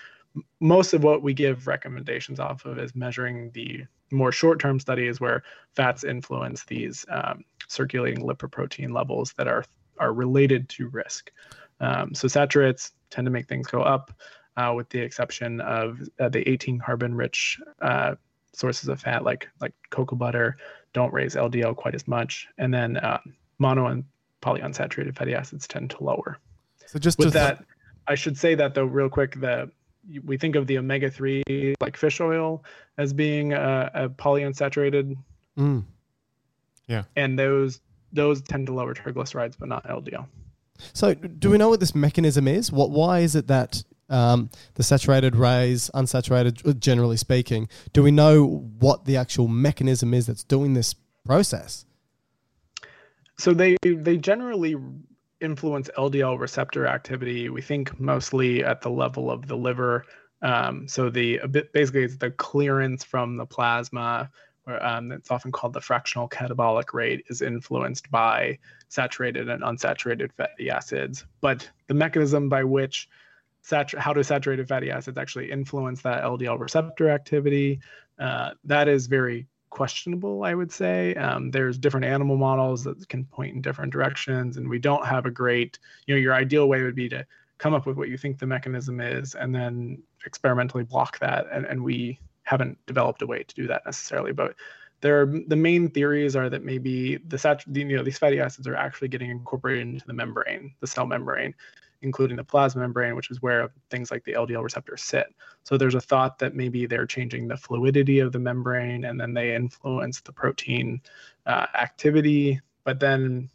most of what we give recommendations off of is measuring the more short-term studies where fats influence these um, circulating lipoprotein levels that are are related to risk um, so saturates tend to make things go up, uh, with the exception of uh, the 18 carbon rich uh, sources of fat like like cocoa butter don't raise LDL quite as much, and then uh, mono and polyunsaturated fatty acids tend to lower. So just with that, th- I should say that though real quick the we think of the omega three like fish oil as being a, a polyunsaturated. Mm. Yeah, and those those tend to lower triglycerides, but not LDL. So, do we know what this mechanism is? What? Why is it that um, the saturated raise, unsaturated, uh, generally speaking, do we know what the actual mechanism is that's doing this process? So they they generally influence LDL receptor activity. We think mostly at the level of the liver. Um, so the basically it's the clearance from the plasma um, it's often called the fractional catabolic rate, is influenced by saturated and unsaturated fatty acids. But the mechanism by which satur- how do saturated fatty acids actually influence that LDL receptor activity, uh, that is very questionable, I would say. Um, there's different animal models that can point in different directions, and we don't have a great, you know, your ideal way would be to come up with what you think the mechanism is and then experimentally block that. And, and we haven't developed a way to do that necessarily. But there are, the main theories are that maybe the, sat, the, you know these fatty acids are actually getting incorporated into the membrane, the cell membrane, including the plasma membrane, which is where things like the LDL receptors sit. So there's a thought that maybe they're changing the fluidity of the membrane and then they influence the protein uh, activity. But then,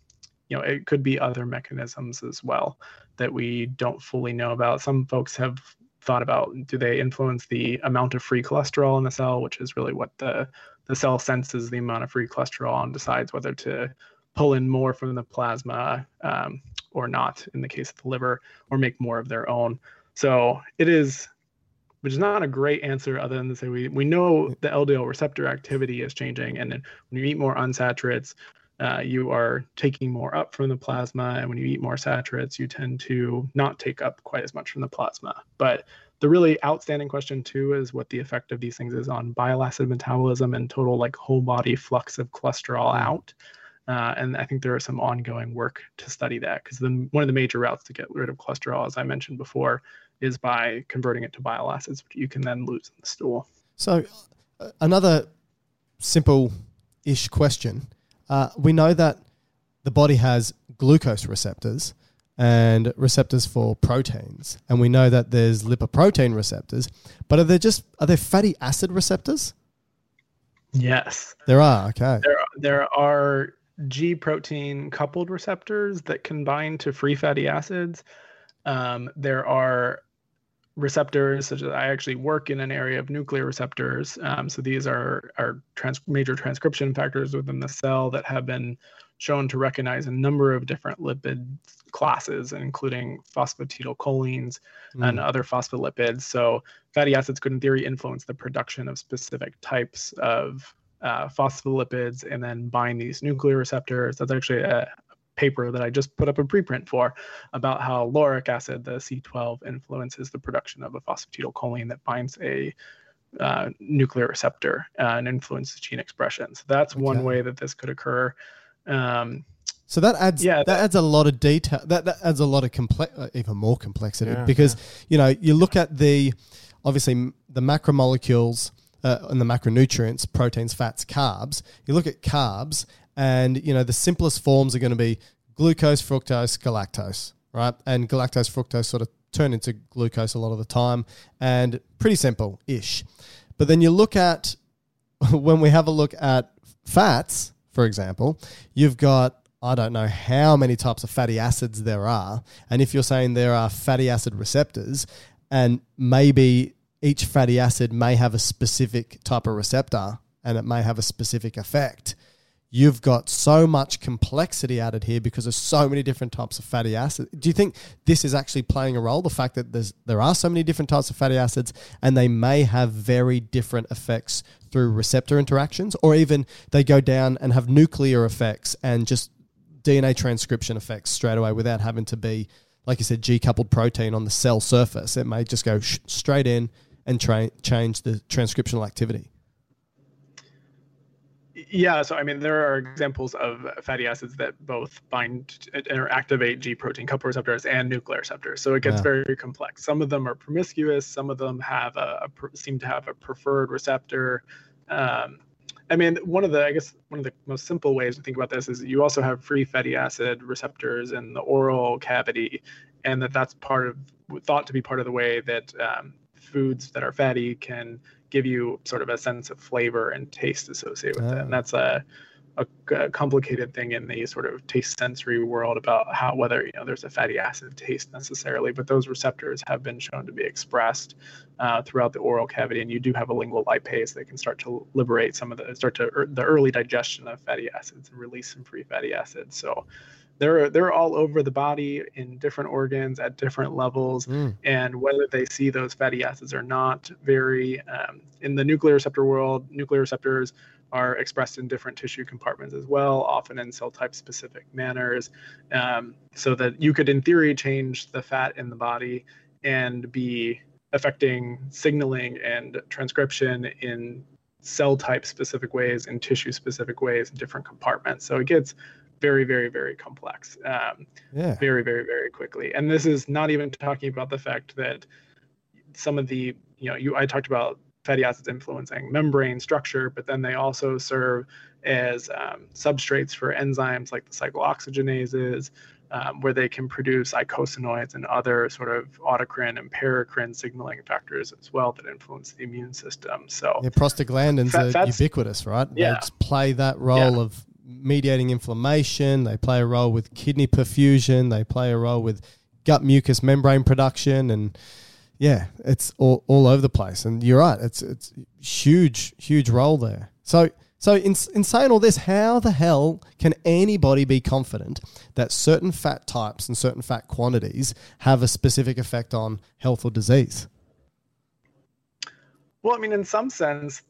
you know, it could be other mechanisms as well that we don't fully know about. Some folks have thought about do they influence the amount of free cholesterol in the cell, which is really what the the cell senses the amount of free cholesterol and decides whether to pull in more from the plasma um, or not in the case of the liver, or make more of their own. So it is, which is not a great answer other than to say we, we know the LDL receptor activity is changing. And then when you eat more unsaturates, uh, you are taking more up from the plasma. And when you eat more saturates, you tend to not take up quite as much from the plasma. But the really outstanding question, too, is what the effect of these things is on bile acid metabolism and total, like, whole body flux of cholesterol mm. out. Uh, and I think there is some ongoing work to study that because one of the major routes to get rid of cholesterol, as I mentioned before, is by converting it to bile acids, which you can then lose in the stool. So, uh, another simple ish question uh, we know that the body has glucose receptors and receptors for proteins, and we know that there's lipoprotein receptors. But are there just are there fatty acid receptors? Yes, there are. Okay, there there are G protein coupled receptors that can bind to free fatty acids. Um, there are receptors such as I actually work in an area of nuclear receptors. Um, so these are, are trans- major transcription factors within the cell that have been shown to recognize a number of different lipid classes, including phosphatidylcholines mm. and other phospholipids. So fatty acids could, in theory, influence the production of specific types of uh, phospholipids and then bind these nuclear receptors. That's actually a, paper that I just put up a preprint for about how lauric acid, the C12, influences the production of a phosphatidylcholine that binds a uh, nuclear receptor uh, and influences gene expression. So that's okay. one way that this could occur. Um, so that adds yeah, that, that, adds a lot of detail. That, that adds a lot of complex, uh, even more complexity yeah, because yeah. you know you look at the obviously the macromolecules uh, and the macronutrients, proteins, fats, carbs. You look at carbs, and you know the simplest forms are going to be glucose, fructose, galactose, right? And galactose, fructose sort of turn into glucose a lot of the time, and pretty simple ish. But then you look at when we have a look at fats, for example, you've got I don't know how many types of fatty acids there are. And if you're saying there are fatty acid receptors, and maybe each fatty acid may have a specific type of receptor and it may have a specific effect, you've got so much complexity added here because there's so many different types of fatty acids. Do you think this is actually playing a role? The fact that there's there are so many different types of fatty acids and they may have very different effects through receptor interactions, or even they go down and have nuclear effects and just DNA transcription effects straight away without having to be, like you said, G coupled protein on the cell surface. It may just go sh- straight in and tra- change the transcriptional activity. Yeah, so I mean, there are examples of fatty acids that both bind or activate G protein coupled receptors and nuclear receptors. So it gets yeah. very complex. Some of them are promiscuous. Some of them have a, a seem to have a preferred receptor. Um, I mean, one of the I guess one of the most simple ways to think about this is you also have free fatty acid receptors in the oral cavity, and that that's part of thought to be part of the way that um, foods that are fatty can give you sort of a sense of flavor and taste associated with it. And ah. that's a, a, a, complicated thing in the sort of taste sensory world about how whether you know there's a fatty acid taste necessarily, but those receptors have been shown to be expressed uh, throughout the oral cavity, and you do have a lingual lipase that can start to liberate some of the start to er, the early digestion of fatty acids and release some free fatty acids. So they're they're all over the body in different organs at different levels mm. and whether they see those fatty acids or not vary um, in the nuclear receptor world nuclear receptors are expressed in different tissue compartments as well often in cell type specific manners um, so that you could in theory change the fat in the body and be affecting signaling and transcription in cell type specific ways in tissue specific ways in different compartments so it gets very, very, very complex. Um, yeah. Very, very, very quickly. And this is not even talking about the fact that some of the, you know, you I talked about fatty acids influencing membrane structure, but then they also serve as um, substrates for enzymes like the cyclooxygenases, um, where they can produce eicosanoids and other sort of autocrine and paracrine signaling factors as well that influence the immune system. So yeah, prostaglandins fat, are ubiquitous, right? Yeah. They play that role yeah. of mediating inflammation. They play a role with kidney perfusion. They play a role with gut mucus membrane production, and yeah, it's all, all over the place. And you're right; it's it's huge, huge role there. So. So, in, in saying all this, how the hell can anybody be confident that certain fat types and certain fat quantities have a specific effect on health or disease? Well, I mean, in some sense,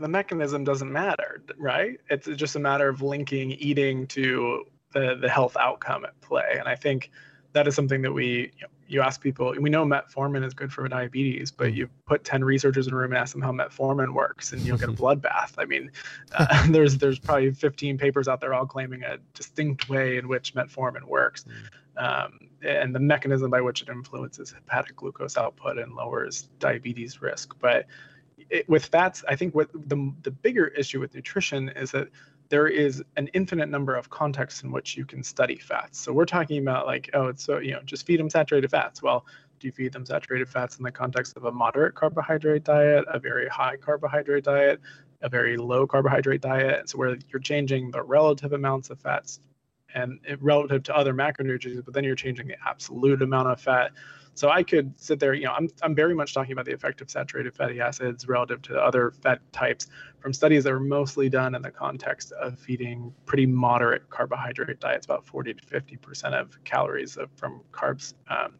the mechanism doesn't matter, right? It's just a matter of linking eating to the the health outcome at play. And I think that is something that we you, know, you ask people. We know metformin is good for diabetes, but mm. you put ten researchers in a room and ask them how metformin works, and you'll get a bloodbath. I mean, uh, there's there's probably 15 papers out there all claiming a distinct way in which metformin works. Mm. Um, and the mechanism by which it influences hepatic glucose output and lowers diabetes risk. But it, with fats, I think what the the bigger issue with nutrition is that there is an infinite number of contexts in which you can study fats. So we're talking about like, oh, it's so you know, just feed them saturated fats. Well, do you feed them saturated fats in the context of a moderate carbohydrate diet, a very high carbohydrate diet, a very low carbohydrate diet? So where you're changing the relative amounts of fats and eh, relative to other macronutrients, but then you're changing the absolute amount of fat. So I could sit there, you know, I'm, I'm very much talking about the effect of saturated fatty acids relative to other fat types from studies that were mostly done in the context of feeding pretty moderate carbohydrate diets, about 40 to 50% of calories from carbs. Um,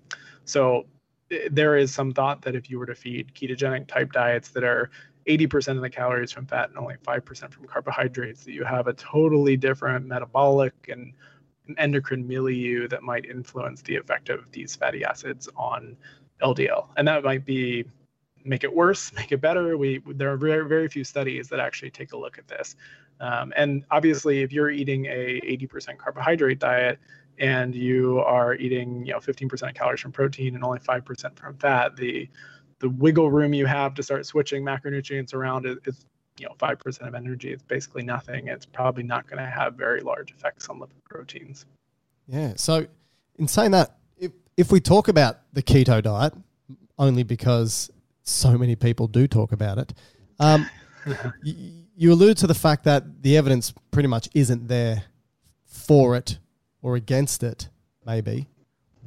so eh, there is some thought that if you were to feed ketogenic type diets that are 80% of the calories from fat and only 5% from carbohydrates, that you have a totally different metabolic and endocrine milieu that might influence the effect of these fatty acids on LDL. And that might be make it worse, make it better. We there are very very few studies that actually take a look at this. Um, and obviously, if you're eating a 80% carbohydrate diet and you are eating you know 15% of calories from protein and only 5% from fat, the the wiggle room you have to start switching macronutrients around is, is you know, 5% of energy. It's basically nothing. It's probably not going to have very large effects on lipid proteins. Yeah. So, in saying that, if, if we talk about the keto diet, only because so many people do talk about it, um, you, you allude to the fact that the evidence pretty much isn't there for it or against it, maybe.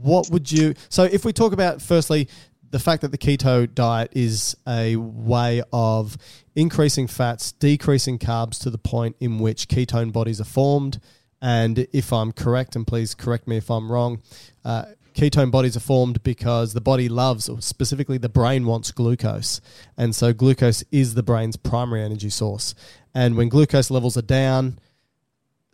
What would you. So, if we talk about, firstly, the fact that the keto diet is a way of increasing fats, decreasing carbs to the point in which ketone bodies are formed. And if I'm correct, and please correct me if I'm wrong, uh, ketone bodies are formed because the body loves, or specifically the brain wants glucose. And so glucose is the brain's primary energy source. And when glucose levels are down,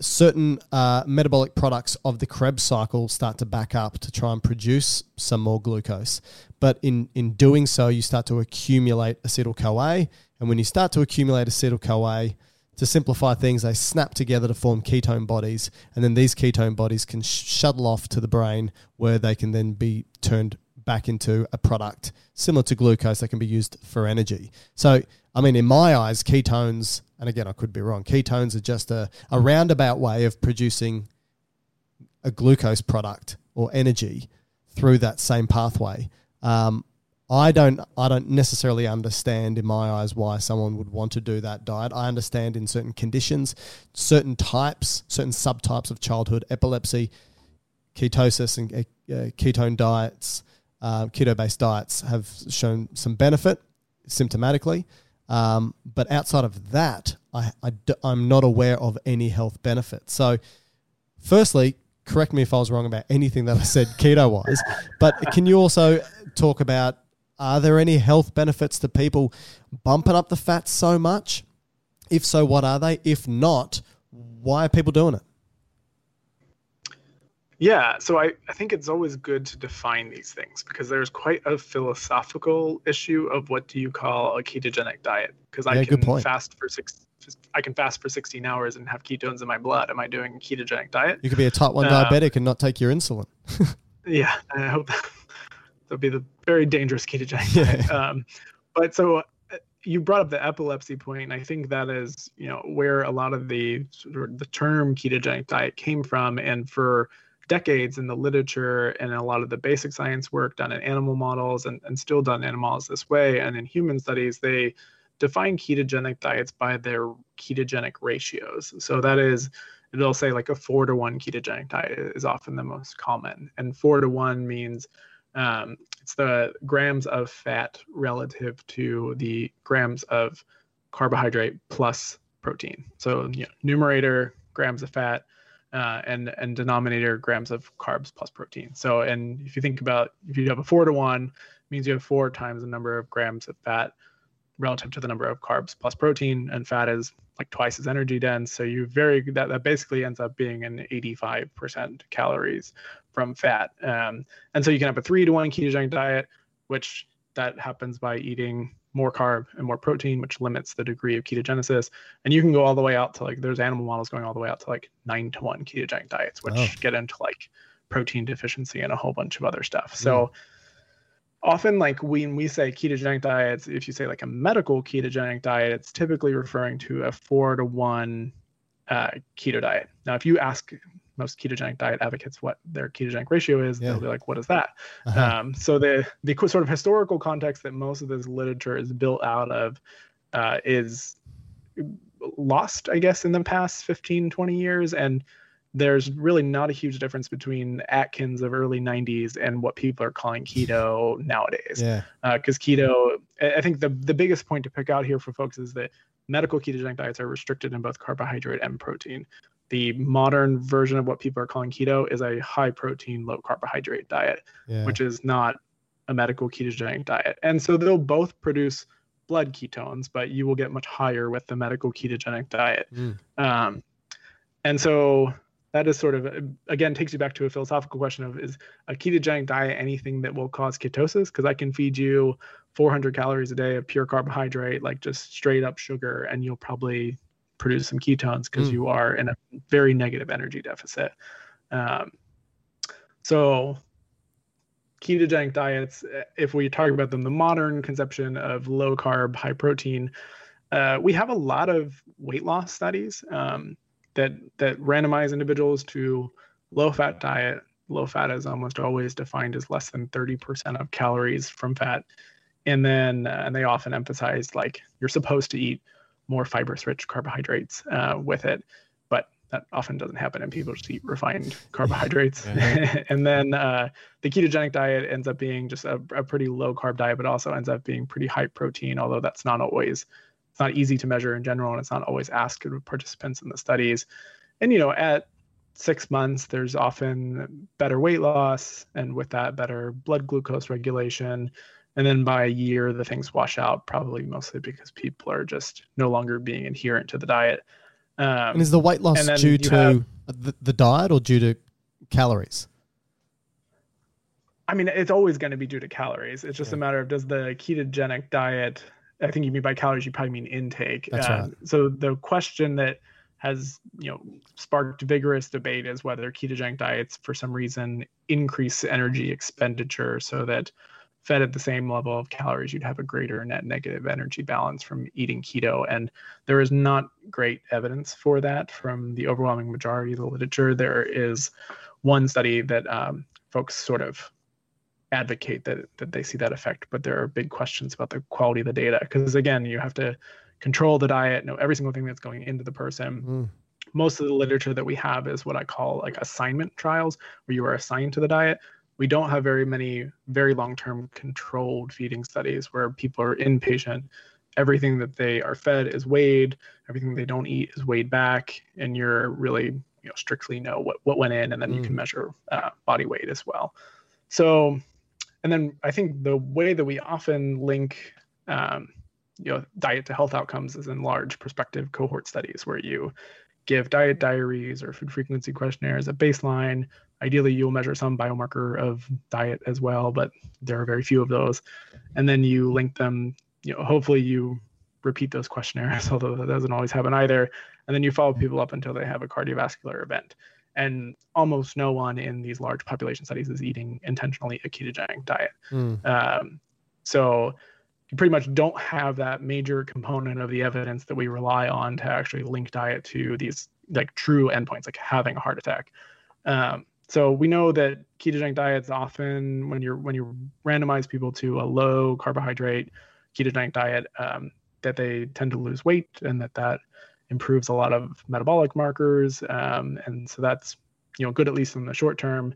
certain uh, metabolic products of the Krebs cycle start to back up to try and produce some more glucose. But in, in doing so, you start to accumulate acetyl CoA. And when you start to accumulate acetyl CoA, to simplify things, they snap together to form ketone bodies. And then these ketone bodies can sh- shuttle off to the brain where they can then be turned back into a product similar to glucose that can be used for energy. So, I mean, in my eyes, ketones, and again, I could be wrong, ketones are just a, a roundabout way of producing a glucose product or energy through that same pathway. Um, I don't I don't necessarily understand in my eyes why someone would want to do that diet. I understand in certain conditions, certain types, certain subtypes of childhood epilepsy, ketosis and uh, ketone diets uh, keto based diets have shown some benefit symptomatically. Um, but outside of that, I, I, I'm not aware of any health benefits. So, firstly, correct me if I was wrong about anything that I said keto wise, but can you also talk about are there any health benefits to people bumping up the fat so much? If so, what are they? If not, why are people doing it? Yeah, so I, I think it's always good to define these things because there's quite a philosophical issue of what do you call a ketogenic diet? Because I can fast for six, I can fast for 16 hours and have ketones in my blood. Am I doing a ketogenic diet? You could be a type one uh, diabetic and not take your insulin. yeah, I hope that would be the very dangerous ketogenic yeah. diet. Um, but so uh, you brought up the epilepsy point, and I think that is you know where a lot of the sort of the term ketogenic diet came from, and for decades in the literature and a lot of the basic science work done in animal models and, and still done in animals this way. And in human studies, they define ketogenic diets by their ketogenic ratios. So that is, they'll say like a four to one ketogenic diet is often the most common. And four to one means um, it's the grams of fat relative to the grams of carbohydrate plus protein. So you know, numerator grams of fat, uh, and and denominator grams of carbs plus protein. So, and if you think about if you have a four to one, means you have four times the number of grams of fat relative to the number of carbs plus protein, and fat is like twice as energy dense. So you very that that basically ends up being an 85% calories from fat. Um, and so you can have a three to one ketogenic diet, which that happens by eating more carb and more protein, which limits the degree of ketogenesis. And you can go all the way out to like there's animal models going all the way out to like nine to one ketogenic diets, which oh. get into like protein deficiency and a whole bunch of other stuff. So mm. often like when we say ketogenic diets, if you say like a medical ketogenic diet, it's typically referring to a four to one uh, keto diet. Now, if you ask most ketogenic diet advocates what their ketogenic ratio is, yeah. they'll be like, "What is that?" Uh-huh. Um, so the the sort of historical context that most of this literature is built out of uh, is lost, I guess, in the past 15, 20 years, and there's really not a huge difference between Atkins of early 90s and what people are calling keto nowadays. Yeah. Because uh, keto, I think the, the biggest point to pick out here for folks is that medical ketogenic diets are restricted in both carbohydrate and protein. The modern version of what people are calling keto is a high protein, low carbohydrate diet, yeah. which is not a medical ketogenic diet. And so they'll both produce blood ketones, but you will get much higher with the medical ketogenic diet. Mm. Um, and so that is sort of again takes you back to a philosophical question of is a ketogenic diet anything that will cause ketosis because i can feed you 400 calories a day of pure carbohydrate like just straight up sugar and you'll probably produce some ketones because mm. you are in a very negative energy deficit um, so ketogenic diets if we talk about them the modern conception of low carb high protein uh, we have a lot of weight loss studies um, that that randomize individuals to low fat diet. Low fat is almost always defined as less than 30% of calories from fat. And then uh, and they often emphasize like you're supposed to eat more fibrous rich carbohydrates uh, with it, but that often doesn't happen and people just eat refined carbohydrates. and then uh, the ketogenic diet ends up being just a, a pretty low carb diet, but also ends up being pretty high protein, although that's not always it's not easy to measure in general, and it's not always asked of participants in the studies. And you know, at six months, there's often better weight loss, and with that, better blood glucose regulation. And then by a year, the things wash out, probably mostly because people are just no longer being adherent to the diet. Um, and is the weight loss due to have, the, the diet or due to calories? I mean, it's always going to be due to calories. It's just yeah. a matter of does the ketogenic diet I think you mean by calories, you probably mean intake. That's uh, right. So the question that has you know sparked vigorous debate is whether ketogenic diets, for some reason, increase energy expenditure so that fed at the same level of calories, you'd have a greater net negative energy balance from eating keto. And there is not great evidence for that from the overwhelming majority of the literature. There is one study that um, folks sort of advocate that that they see that effect, but there are big questions about the quality of the data because again, you have to control the diet, know every single thing that's going into the person. Mm. Most of the literature that we have is what I call like assignment trials, where you are assigned to the diet. We don't have very many very long-term controlled feeding studies where people are inpatient. Everything that they are fed is weighed. Everything they don't eat is weighed back, and you're really you know strictly know what what went in, and then mm. you can measure uh, body weight as well. So and then I think the way that we often link, um, you know, diet to health outcomes is in large prospective cohort studies where you give diet diaries or food frequency questionnaires at baseline. Ideally, you'll measure some biomarker of diet as well, but there are very few of those. And then you link them. You know, hopefully you repeat those questionnaires, although that doesn't always happen either. And then you follow people up until they have a cardiovascular event and almost no one in these large population studies is eating intentionally a ketogenic diet. Mm. Um, so you pretty much don't have that major component of the evidence that we rely on to actually link diet to these like true endpoints, like having a heart attack. Um, so we know that ketogenic diets often, when you're when you randomize people to a low carbohydrate ketogenic diet, um, that they tend to lose weight, and that that improves a lot of metabolic markers. Um, and so that's, you know, good at least in the short term.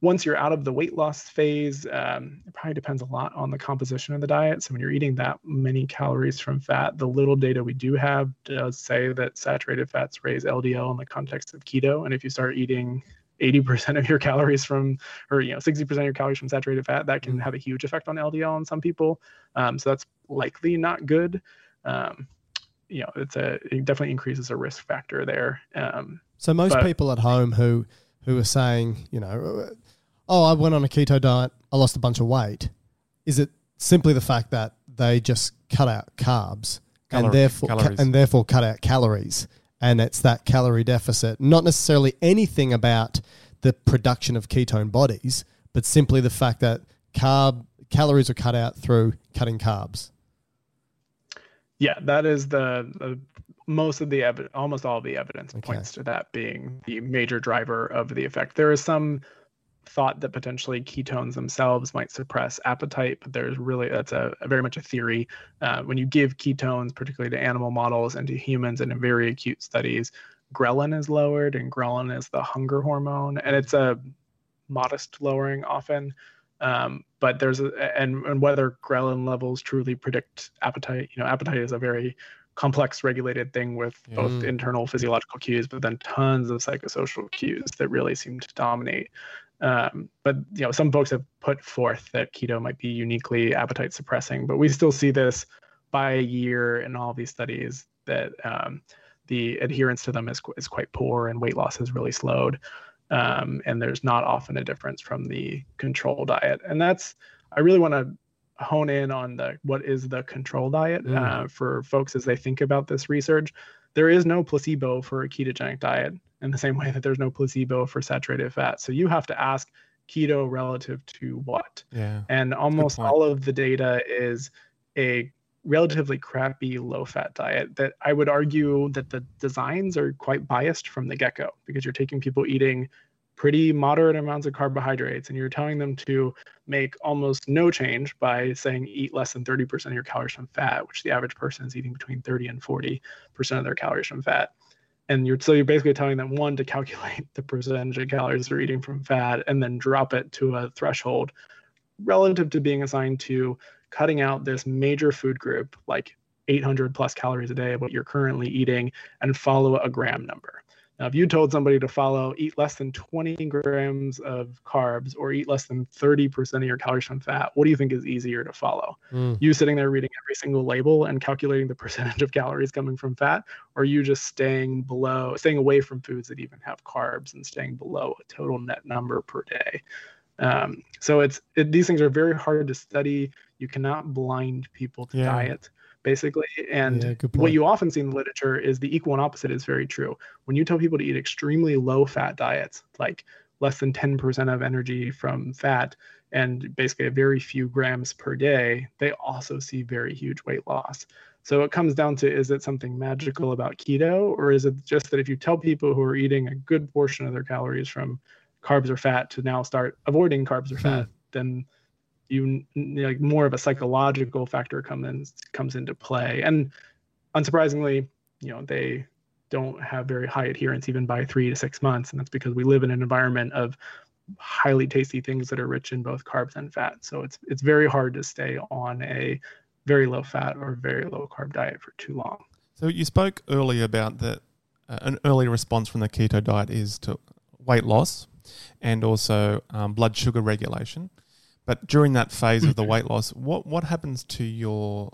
Once you're out of the weight loss phase, um, it probably depends a lot on the composition of the diet. So when you're eating that many calories from fat, the little data we do have does say that saturated fats raise LDL in the context of keto. And if you start eating 80% of your calories from, or you know, 60% of your calories from saturated fat, that can mm. have a huge effect on LDL in some people. Um, so that's likely not good. Um, you know, it's a it definitely increases a risk factor there. Um, so most but, people at home who who are saying, you know, oh, I went on a keto diet, I lost a bunch of weight. Is it simply the fact that they just cut out carbs and therefore ca- and therefore cut out calories, and it's that calorie deficit, not necessarily anything about the production of ketone bodies, but simply the fact that carb calories are cut out through cutting carbs. Yeah, that is the, the most of the evidence, almost all of the evidence okay. points to that being the major driver of the effect. There is some thought that potentially ketones themselves might suppress appetite, but there's really that's a, a very much a theory. Uh, when you give ketones, particularly to animal models and to humans, and in very acute studies, ghrelin is lowered, and ghrelin is the hunger hormone, and it's a modest lowering often. Um, but there's a, and, and whether ghrelin levels truly predict appetite, you know, appetite is a very complex regulated thing with yeah. both internal physiological cues, but then tons of psychosocial cues that really seem to dominate. Um, but you know, some folks have put forth that keto might be uniquely appetite suppressing, but we still see this by a year in all these studies that um, the adherence to them is is quite poor and weight loss has really slowed. Um, and there's not often a difference from the control diet, and that's I really want to hone in on the what is the control diet mm. uh, for folks as they think about this research. There is no placebo for a ketogenic diet in the same way that there's no placebo for saturated fat. So you have to ask keto relative to what? Yeah. And almost all of the data is a relatively crappy low fat diet that I would argue that the designs are quite biased from the get go because you're taking people eating pretty moderate amounts of carbohydrates and you're telling them to make almost no change by saying eat less than 30% of your calories from fat which the average person is eating between 30 and 40% of their calories from fat and you're so you're basically telling them one to calculate the percentage of calories they're eating from fat and then drop it to a threshold relative to being assigned to cutting out this major food group like 800 plus calories a day of what you're currently eating and follow a gram number now, if you told somebody to follow eat less than 20 grams of carbs or eat less than 30% of your calories from fat, what do you think is easier to follow? Mm. You sitting there reading every single label and calculating the percentage of calories coming from fat, or you just staying below, staying away from foods that even have carbs and staying below a total net number per day? Um, so it's it, these things are very hard to study. You cannot blind people to yeah. diet basically. And yeah, what you often see in the literature is the equal and opposite is very true. When you tell people to eat extremely low fat diets, like less than 10% of energy from fat and basically a very few grams per day, they also see very huge weight loss. So it comes down to is it something magical about keto, or is it just that if you tell people who are eating a good portion of their calories from carbs or fat to now start avoiding carbs or fat, hmm. then you like more of a psychological factor comes comes into play. And unsurprisingly you know they don't have very high adherence even by three to six months. And that's because we live in an environment of highly tasty things that are rich in both carbs and fat. So it's it's very hard to stay on a very low fat or very low carb diet for too long. So you spoke earlier about that uh, an early response from the keto diet is to weight loss and also um, blood sugar regulation but during that phase of the weight loss, what what happens to your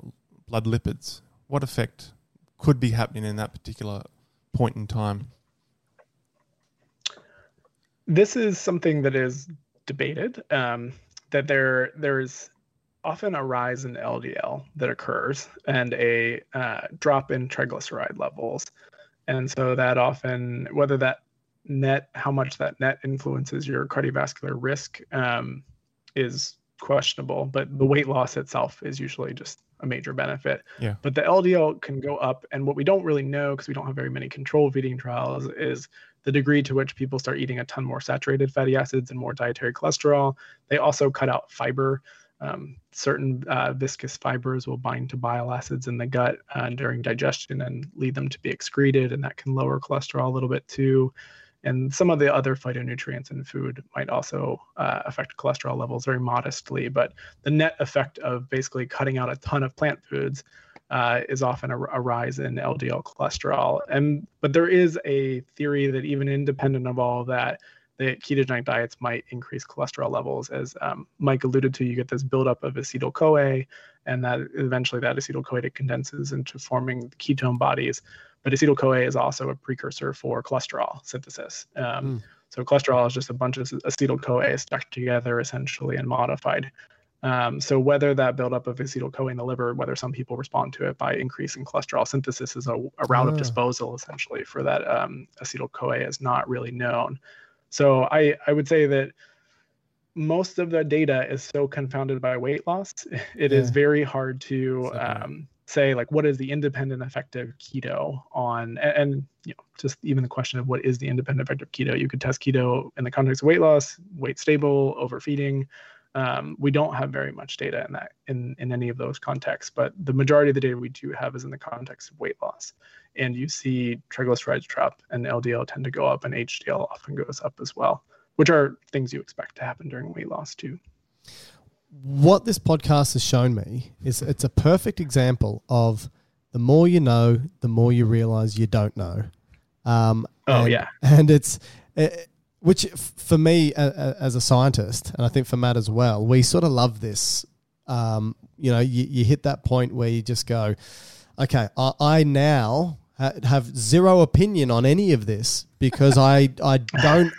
blood lipids? What effect could be happening in that particular point in time? This is something that is debated. Um, that there there's often a rise in LDL that occurs and a uh, drop in triglyceride levels, and so that often whether that net how much that net influences your cardiovascular risk um, is questionable, but the weight loss itself is usually just a major benefit. Yeah. But the LDL can go up, and what we don't really know because we don't have very many control feeding trials is the degree to which people start eating a ton more saturated fatty acids and more dietary cholesterol. They also cut out fiber. Um, certain uh, viscous fibers will bind to bile acids in the gut uh, during digestion and lead them to be excreted, and that can lower cholesterol a little bit too. And some of the other phytonutrients in food might also uh, affect cholesterol levels very modestly. But the net effect of basically cutting out a ton of plant foods uh, is often a, a, rise in LDL cholesterol. And but there is a theory that even independent of all of that, the ketogenic diets might increase cholesterol levels. As um, Mike alluded to, you get this buildup of acetyl CoA, and that eventually that acetyl CoA condenses into forming ketone bodies. But acetyl CoA is also a precursor for cholesterol synthesis. Um, mm. So cholesterol is just a bunch of acetyl CoA stuck together essentially and modified. Um, so whether that buildup of acetyl CoA in the liver, whether some people respond to it by increasing cholesterol synthesis, is a, a route of ah. disposal essentially for that um, acetyl CoA is not really known. So I I would say that most of the data is so confounded by weight loss. It yeah. is very hard to um, say like what is the independent effect of keto on and, and, you know just even the question of what is the independent effect of keto you could test keto in the context of weight loss weight stable overfeeding Um, we don't have very much data in that in in any of those contexts, but the majority of the data we do have is in the context of weight loss. And you see triglycerides drop and LDL tend to go up, and HDL often goes up as well, which are things you expect to happen during weight loss too. What this podcast has shown me is it's a perfect example of the more you know, the more you realize you don't know. Um, Oh, and, yeah. and it's uh, which for me uh, as a scientist, and I think for Matt as well, we sort of love this. Um, you know, you, you hit that point where you just go, okay, I, I now ha- have zero opinion on any of this because I I don't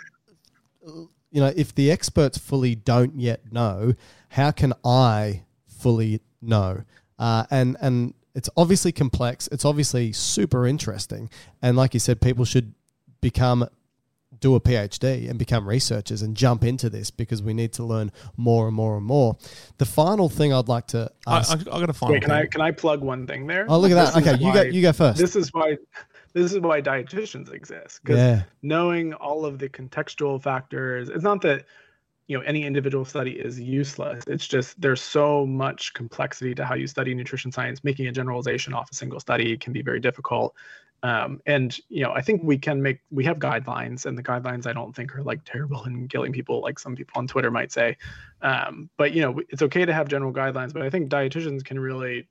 you know, if the experts fully don't yet know, how can I fully know? Uh, and and it's obviously complex. It's obviously super interesting. And like you said, people should become do a PhD and become researchers and jump into this because we need to learn more and more and more. The final thing I'd like to I, ask. I, I got a final. Wait, can I can I plug one thing there? oh, look at that. This is Okay, you go. You go first. This is why this is why dietitians exist because yeah. knowing all of the contextual factors it's not that you know any individual study is useless. It's just there's so much complexity to how you study nutrition science. Making a generalization off a single study can be very difficult. Um, and you know i think we can make we have guidelines and the guidelines i don't think are like terrible and killing people like some people on twitter might say. Um, but you know it's okay to have general guidelines but i think dietitians can really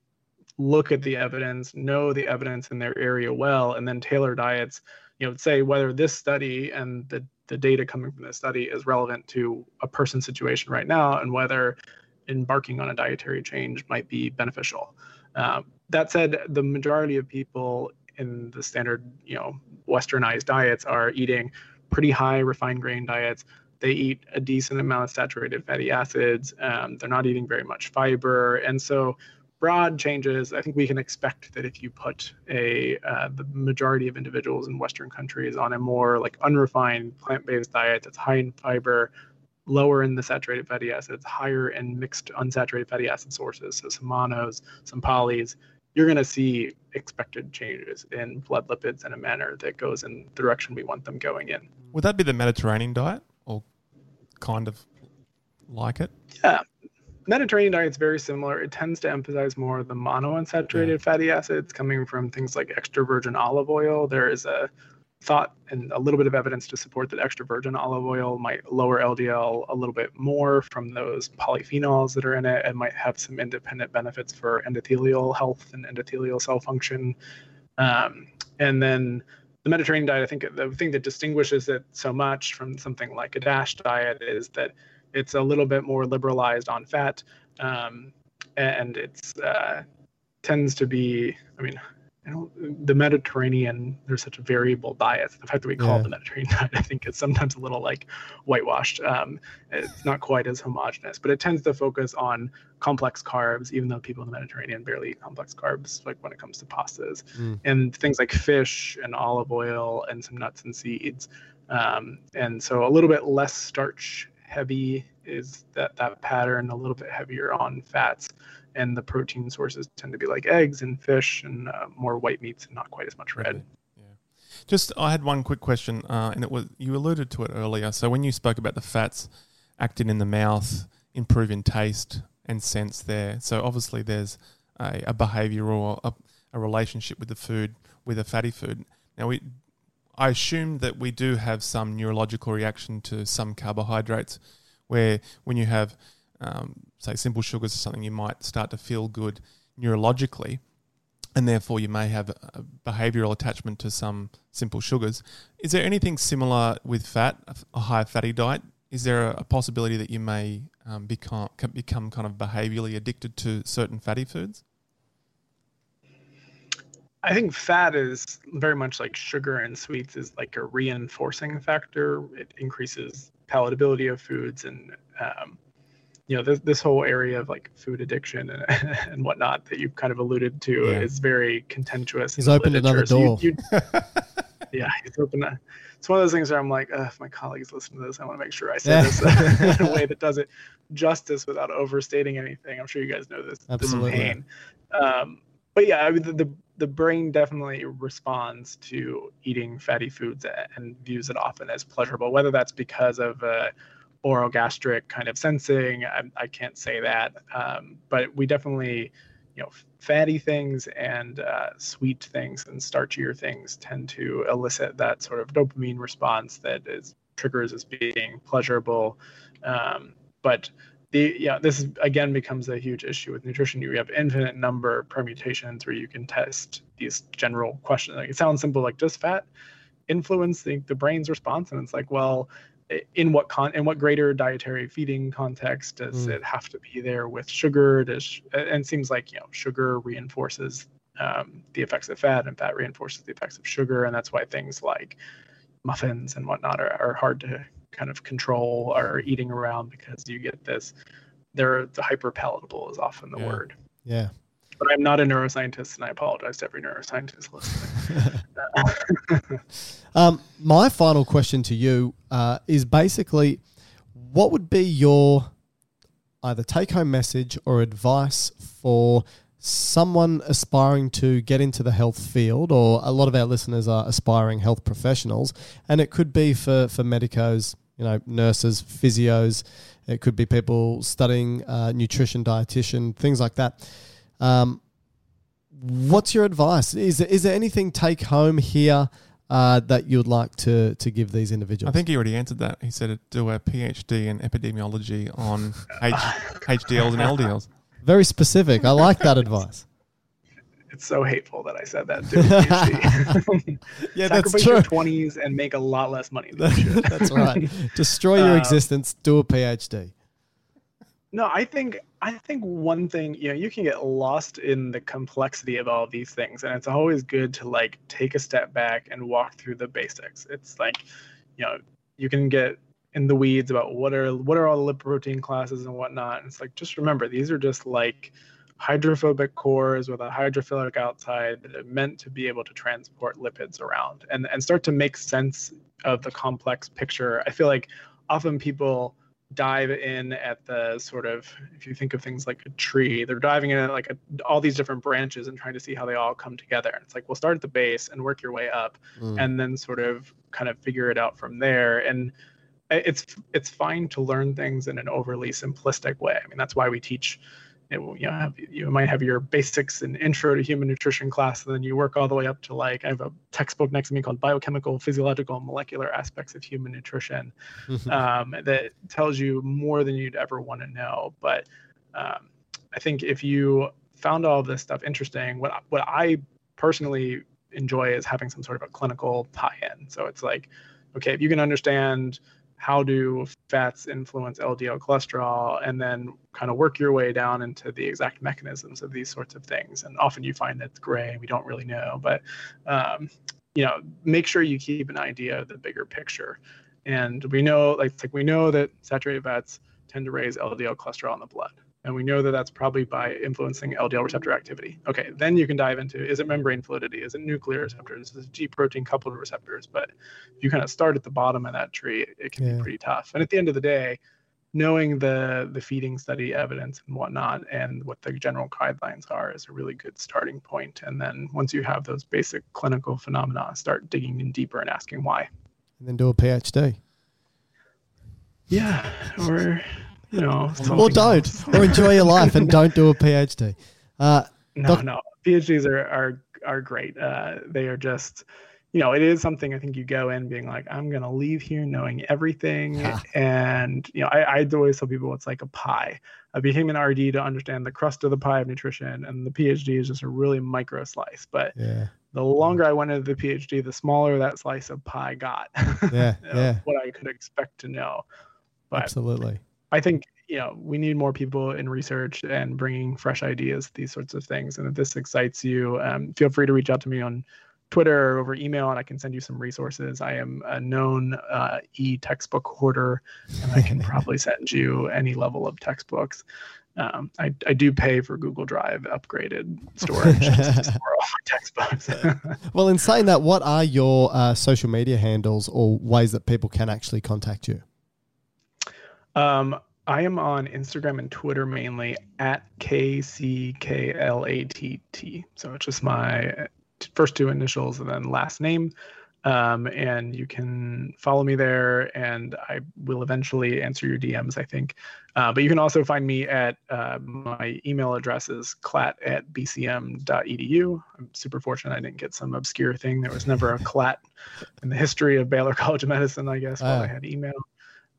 look at the evidence, know the evidence in their area well, and then tailor diets. You know, say whether this study and the the data coming from this study is relevant to a person's situation right now, and whether embarking on a dietary change might be beneficial. Um, that said, the majority of people in the standard, you know, westernized diets are eating pretty high refined grain diets. They eat a decent amount of saturated fatty acids. Um, they're not eating very much fiber, and so broad changes, I think we can expect that if you put a uh, the majority of individuals in Western countries on a more like unrefined plant-based diet that's high in fiber, lower in the saturated fatty acids, higher in mixed unsaturated fatty acid sources, so some monos, some polys, you're going to see expected changes in blood lipids in a manner that goes in the direction we want them going in. Would that be the Mediterranean diet, or kind of like it? Yeah. Mediterranean diet's very similar. It tends to emphasize more the monounsaturated fatty acids coming from things like extra virgin olive oil. There is a thought and a little bit of evidence to support that extra virgin olive oil might lower LDL a little bit more from those polyphenols that are in it and might have some independent benefits for endothelial health and endothelial cell function. Um, and then the Mediterranean diet, I think the thing that distinguishes it so much from something like a DASH diet is that it's a little bit more liberalized on fat, um, and it's uh, tends to be. I mean, I don't, the Mediterranean. There's such a variable diet. The fact that we call Yeah. it the Mediterranean diet, I think, is sometimes a little like whitewashed. Um, it's not quite as homogenous, but it tends to focus on complex carbs, even though people in the Mediterranean barely eat complex carbs, like when it comes to pastas Mm. and things like fish and olive oil and some nuts and seeds. Um, and so a little bit less starch heavy is that that pattern, a little bit heavier on fats. And the protein sources tend to be like eggs and fish and uh, more white meats and not quite as much red. Yeah. Just, I had one quick question, uh, and it was you alluded to it earlier. So when you spoke about the fats acting in the mouth, improving taste and sense there. So obviously there's a, a behavior or a, a relationship with the food, with a fatty food. Now we, I assume that we do have some neurological reaction to some carbohydrates, where when you have, um, say, simple sugars or something, you might start to feel good neurologically and therefore you may have a behavioral attachment to some simple sugars. Is there anything similar with fat, a high fatty diet? Is there a possibility that you may um, become become kind of behaviorally addicted to certain fatty foods? I think fat is very much like sugar and sweets is like a reinforcing factor. It increases palatability of foods and um, you know this, this whole area of like food addiction and, and whatnot that you've kind of alluded to Yeah. is very contentious. He's opened another literature. So you- door. you- yeah, he's opened. A, it's one of those things where I'm like, if my colleagues listen to this, I want to make sure I say Yeah. this in a way that does it justice without overstating anything. I'm sure you guys know this. Absolutely. This pain. Um, but yeah, I mean, the, the the brain definitely responds to eating fatty foods and views it often as pleasurable, whether that's because of a oral gastric kind of sensing. I, I can't say that, um, but we definitely, you know, fatty things and uh, sweet things and starchier things tend to elicit that sort of dopamine response that is triggers as being pleasurable. Um, but the yeah, this again becomes a huge issue with nutrition. You have infinite number of permutations where you can test these general questions. Like it sounds simple, like does fat influence the, the brain's response? And it's like, well, in what con in what greater dietary feeding context does mm. it have to be there with sugar does and it seems like you know sugar reinforces um, the effects of fat and fat reinforces the effects of sugar and that's why things like muffins and whatnot are, are hard to kind of control or eating around because you get this they're the hyper palatable is often the yeah. word yeah but I'm not a neuroscientist, and I apologize to every neuroscientist listening. um, my final question to you uh, is basically, what would be your either take-home message or advice for someone aspiring to get into the health field, or a lot of our listeners are aspiring health professionals, and it could be for for medicos, you know, nurses, physios, it could be people studying uh, nutrition, dietitian, things like that um, what's your advice? Is there, is there anything take home here uh, that you'd like to to give these individuals? I think he already answered that. He said do a PhD in epidemiology on H, HDLs and LDLs. Very specific. I like that advice. It's so hateful that I said that. Yeah, that's true. your twenties and make a lot less money. that's right. Destroy your um, existence. Do a PhD. No, I think I think one thing, you know, you can get lost in the complexity of all of these things, and it's always good to like take a step back and walk through the basics. It's like, you know, you can get in the weeds about what are what are all the lipoprotein classes and whatnot. And it's like just remember these are just like hydrophobic cores with a hydrophilic outside that are meant to be able to transport lipids around and and start to make sense of the complex picture. I feel like often people dive in at the sort of if you think of things like a tree they're diving in at like a, all these different branches and trying to see how they all come together and it's like we'll start at the base and work your way up mm. and then sort of kind of figure it out from there and it's it's fine to learn things in an overly simplistic way i mean that's why we teach it will you know have, you might have your basics and intro to human nutrition class and then you work all the way up to like i have a textbook next to me called biochemical physiological and molecular aspects of human nutrition um, that tells you more than you'd ever want to know. But um, i think if you found all this stuff interesting what what i personally enjoy is having some sort of a clinical tie-in. So it's like okay if you can understand how do fats influence LDL cholesterol, and then kind of work your way down into the exact mechanisms of these sorts of things. And often you find that's gray, we don't really know, but um, you know, make sure you keep an idea of the bigger picture. And we know, like, like we know that saturated fats tend to raise LDL cholesterol in the blood and we know that that's probably by influencing LDL receptor activity. Okay, then you can dive into is it membrane fluidity? Is it nuclear receptors? Is it G protein coupled receptors? But if you kind of start at the bottom of that tree, it can yeah. be pretty tough. And at the end of the day, knowing the the feeding study evidence and whatnot and what the general guidelines are is a really good starting point. And then once you have those basic clinical phenomena, start digging in deeper and asking why. And then do a PhD. Yeah, or you know, or don't, else. or enjoy your life and don't do a PhD. Uh, no, doc- no, PhDs are are are great. Uh, they are just, you know, it is something I think you go in being like, I'm gonna leave here knowing everything, and you know, I, I always tell people it's like a pie. I became an RD to understand the crust of the pie of nutrition, and the PhD is just a really micro slice. But yeah. the longer I went into the PhD, the smaller that slice of pie got. Yeah, yeah. What I could expect to know. But Absolutely. I think you know we need more people in research and bringing fresh ideas, these sorts of things. And if this excites you, um, feel free to reach out to me on Twitter or over email, and I can send you some resources. I am a known uh, e-textbook hoarder, and I can probably send you any level of textbooks. Um, I, I do pay for Google Drive upgraded storage to store all my textbooks. well, in saying that, what are your uh, social media handles or ways that people can actually contact you? Um, I am on Instagram and Twitter mainly at KCKLATT. So it's just my first two initials and then last name. Um, and you can follow me there, and I will eventually answer your DMs, I think. Uh, but you can also find me at uh, my email address is klatt at bcm.edu. I'm super fortunate I didn't get some obscure thing. There was never a Klatt in the history of Baylor College of Medicine, I guess, while I Ah. had email.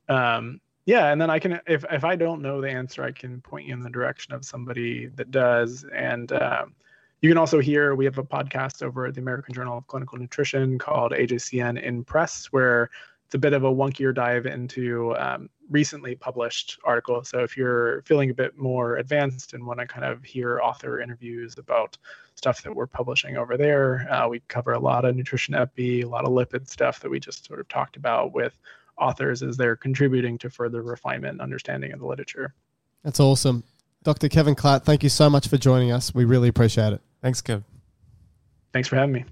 Um, yeah, and then I can, if if I don't know the answer, I can point you in the direction of somebody that does. And um, you can also hear we have a podcast over at the American Journal of Clinical Nutrition called AJCN in Press, where it's a bit of a wonkier dive into um, recently published articles. So if you're feeling a bit more advanced and want to kind of hear author interviews about stuff that we're publishing over there, uh, we cover a lot of nutrition epi, a lot of lipid stuff that we just sort of talked about with authors as they're contributing to further refinement and understanding of the literature. That's awesome. Dr. Kevin Klatt, thank you so much for joining us. We really appreciate it. Thanks, Kev. Thanks for having me.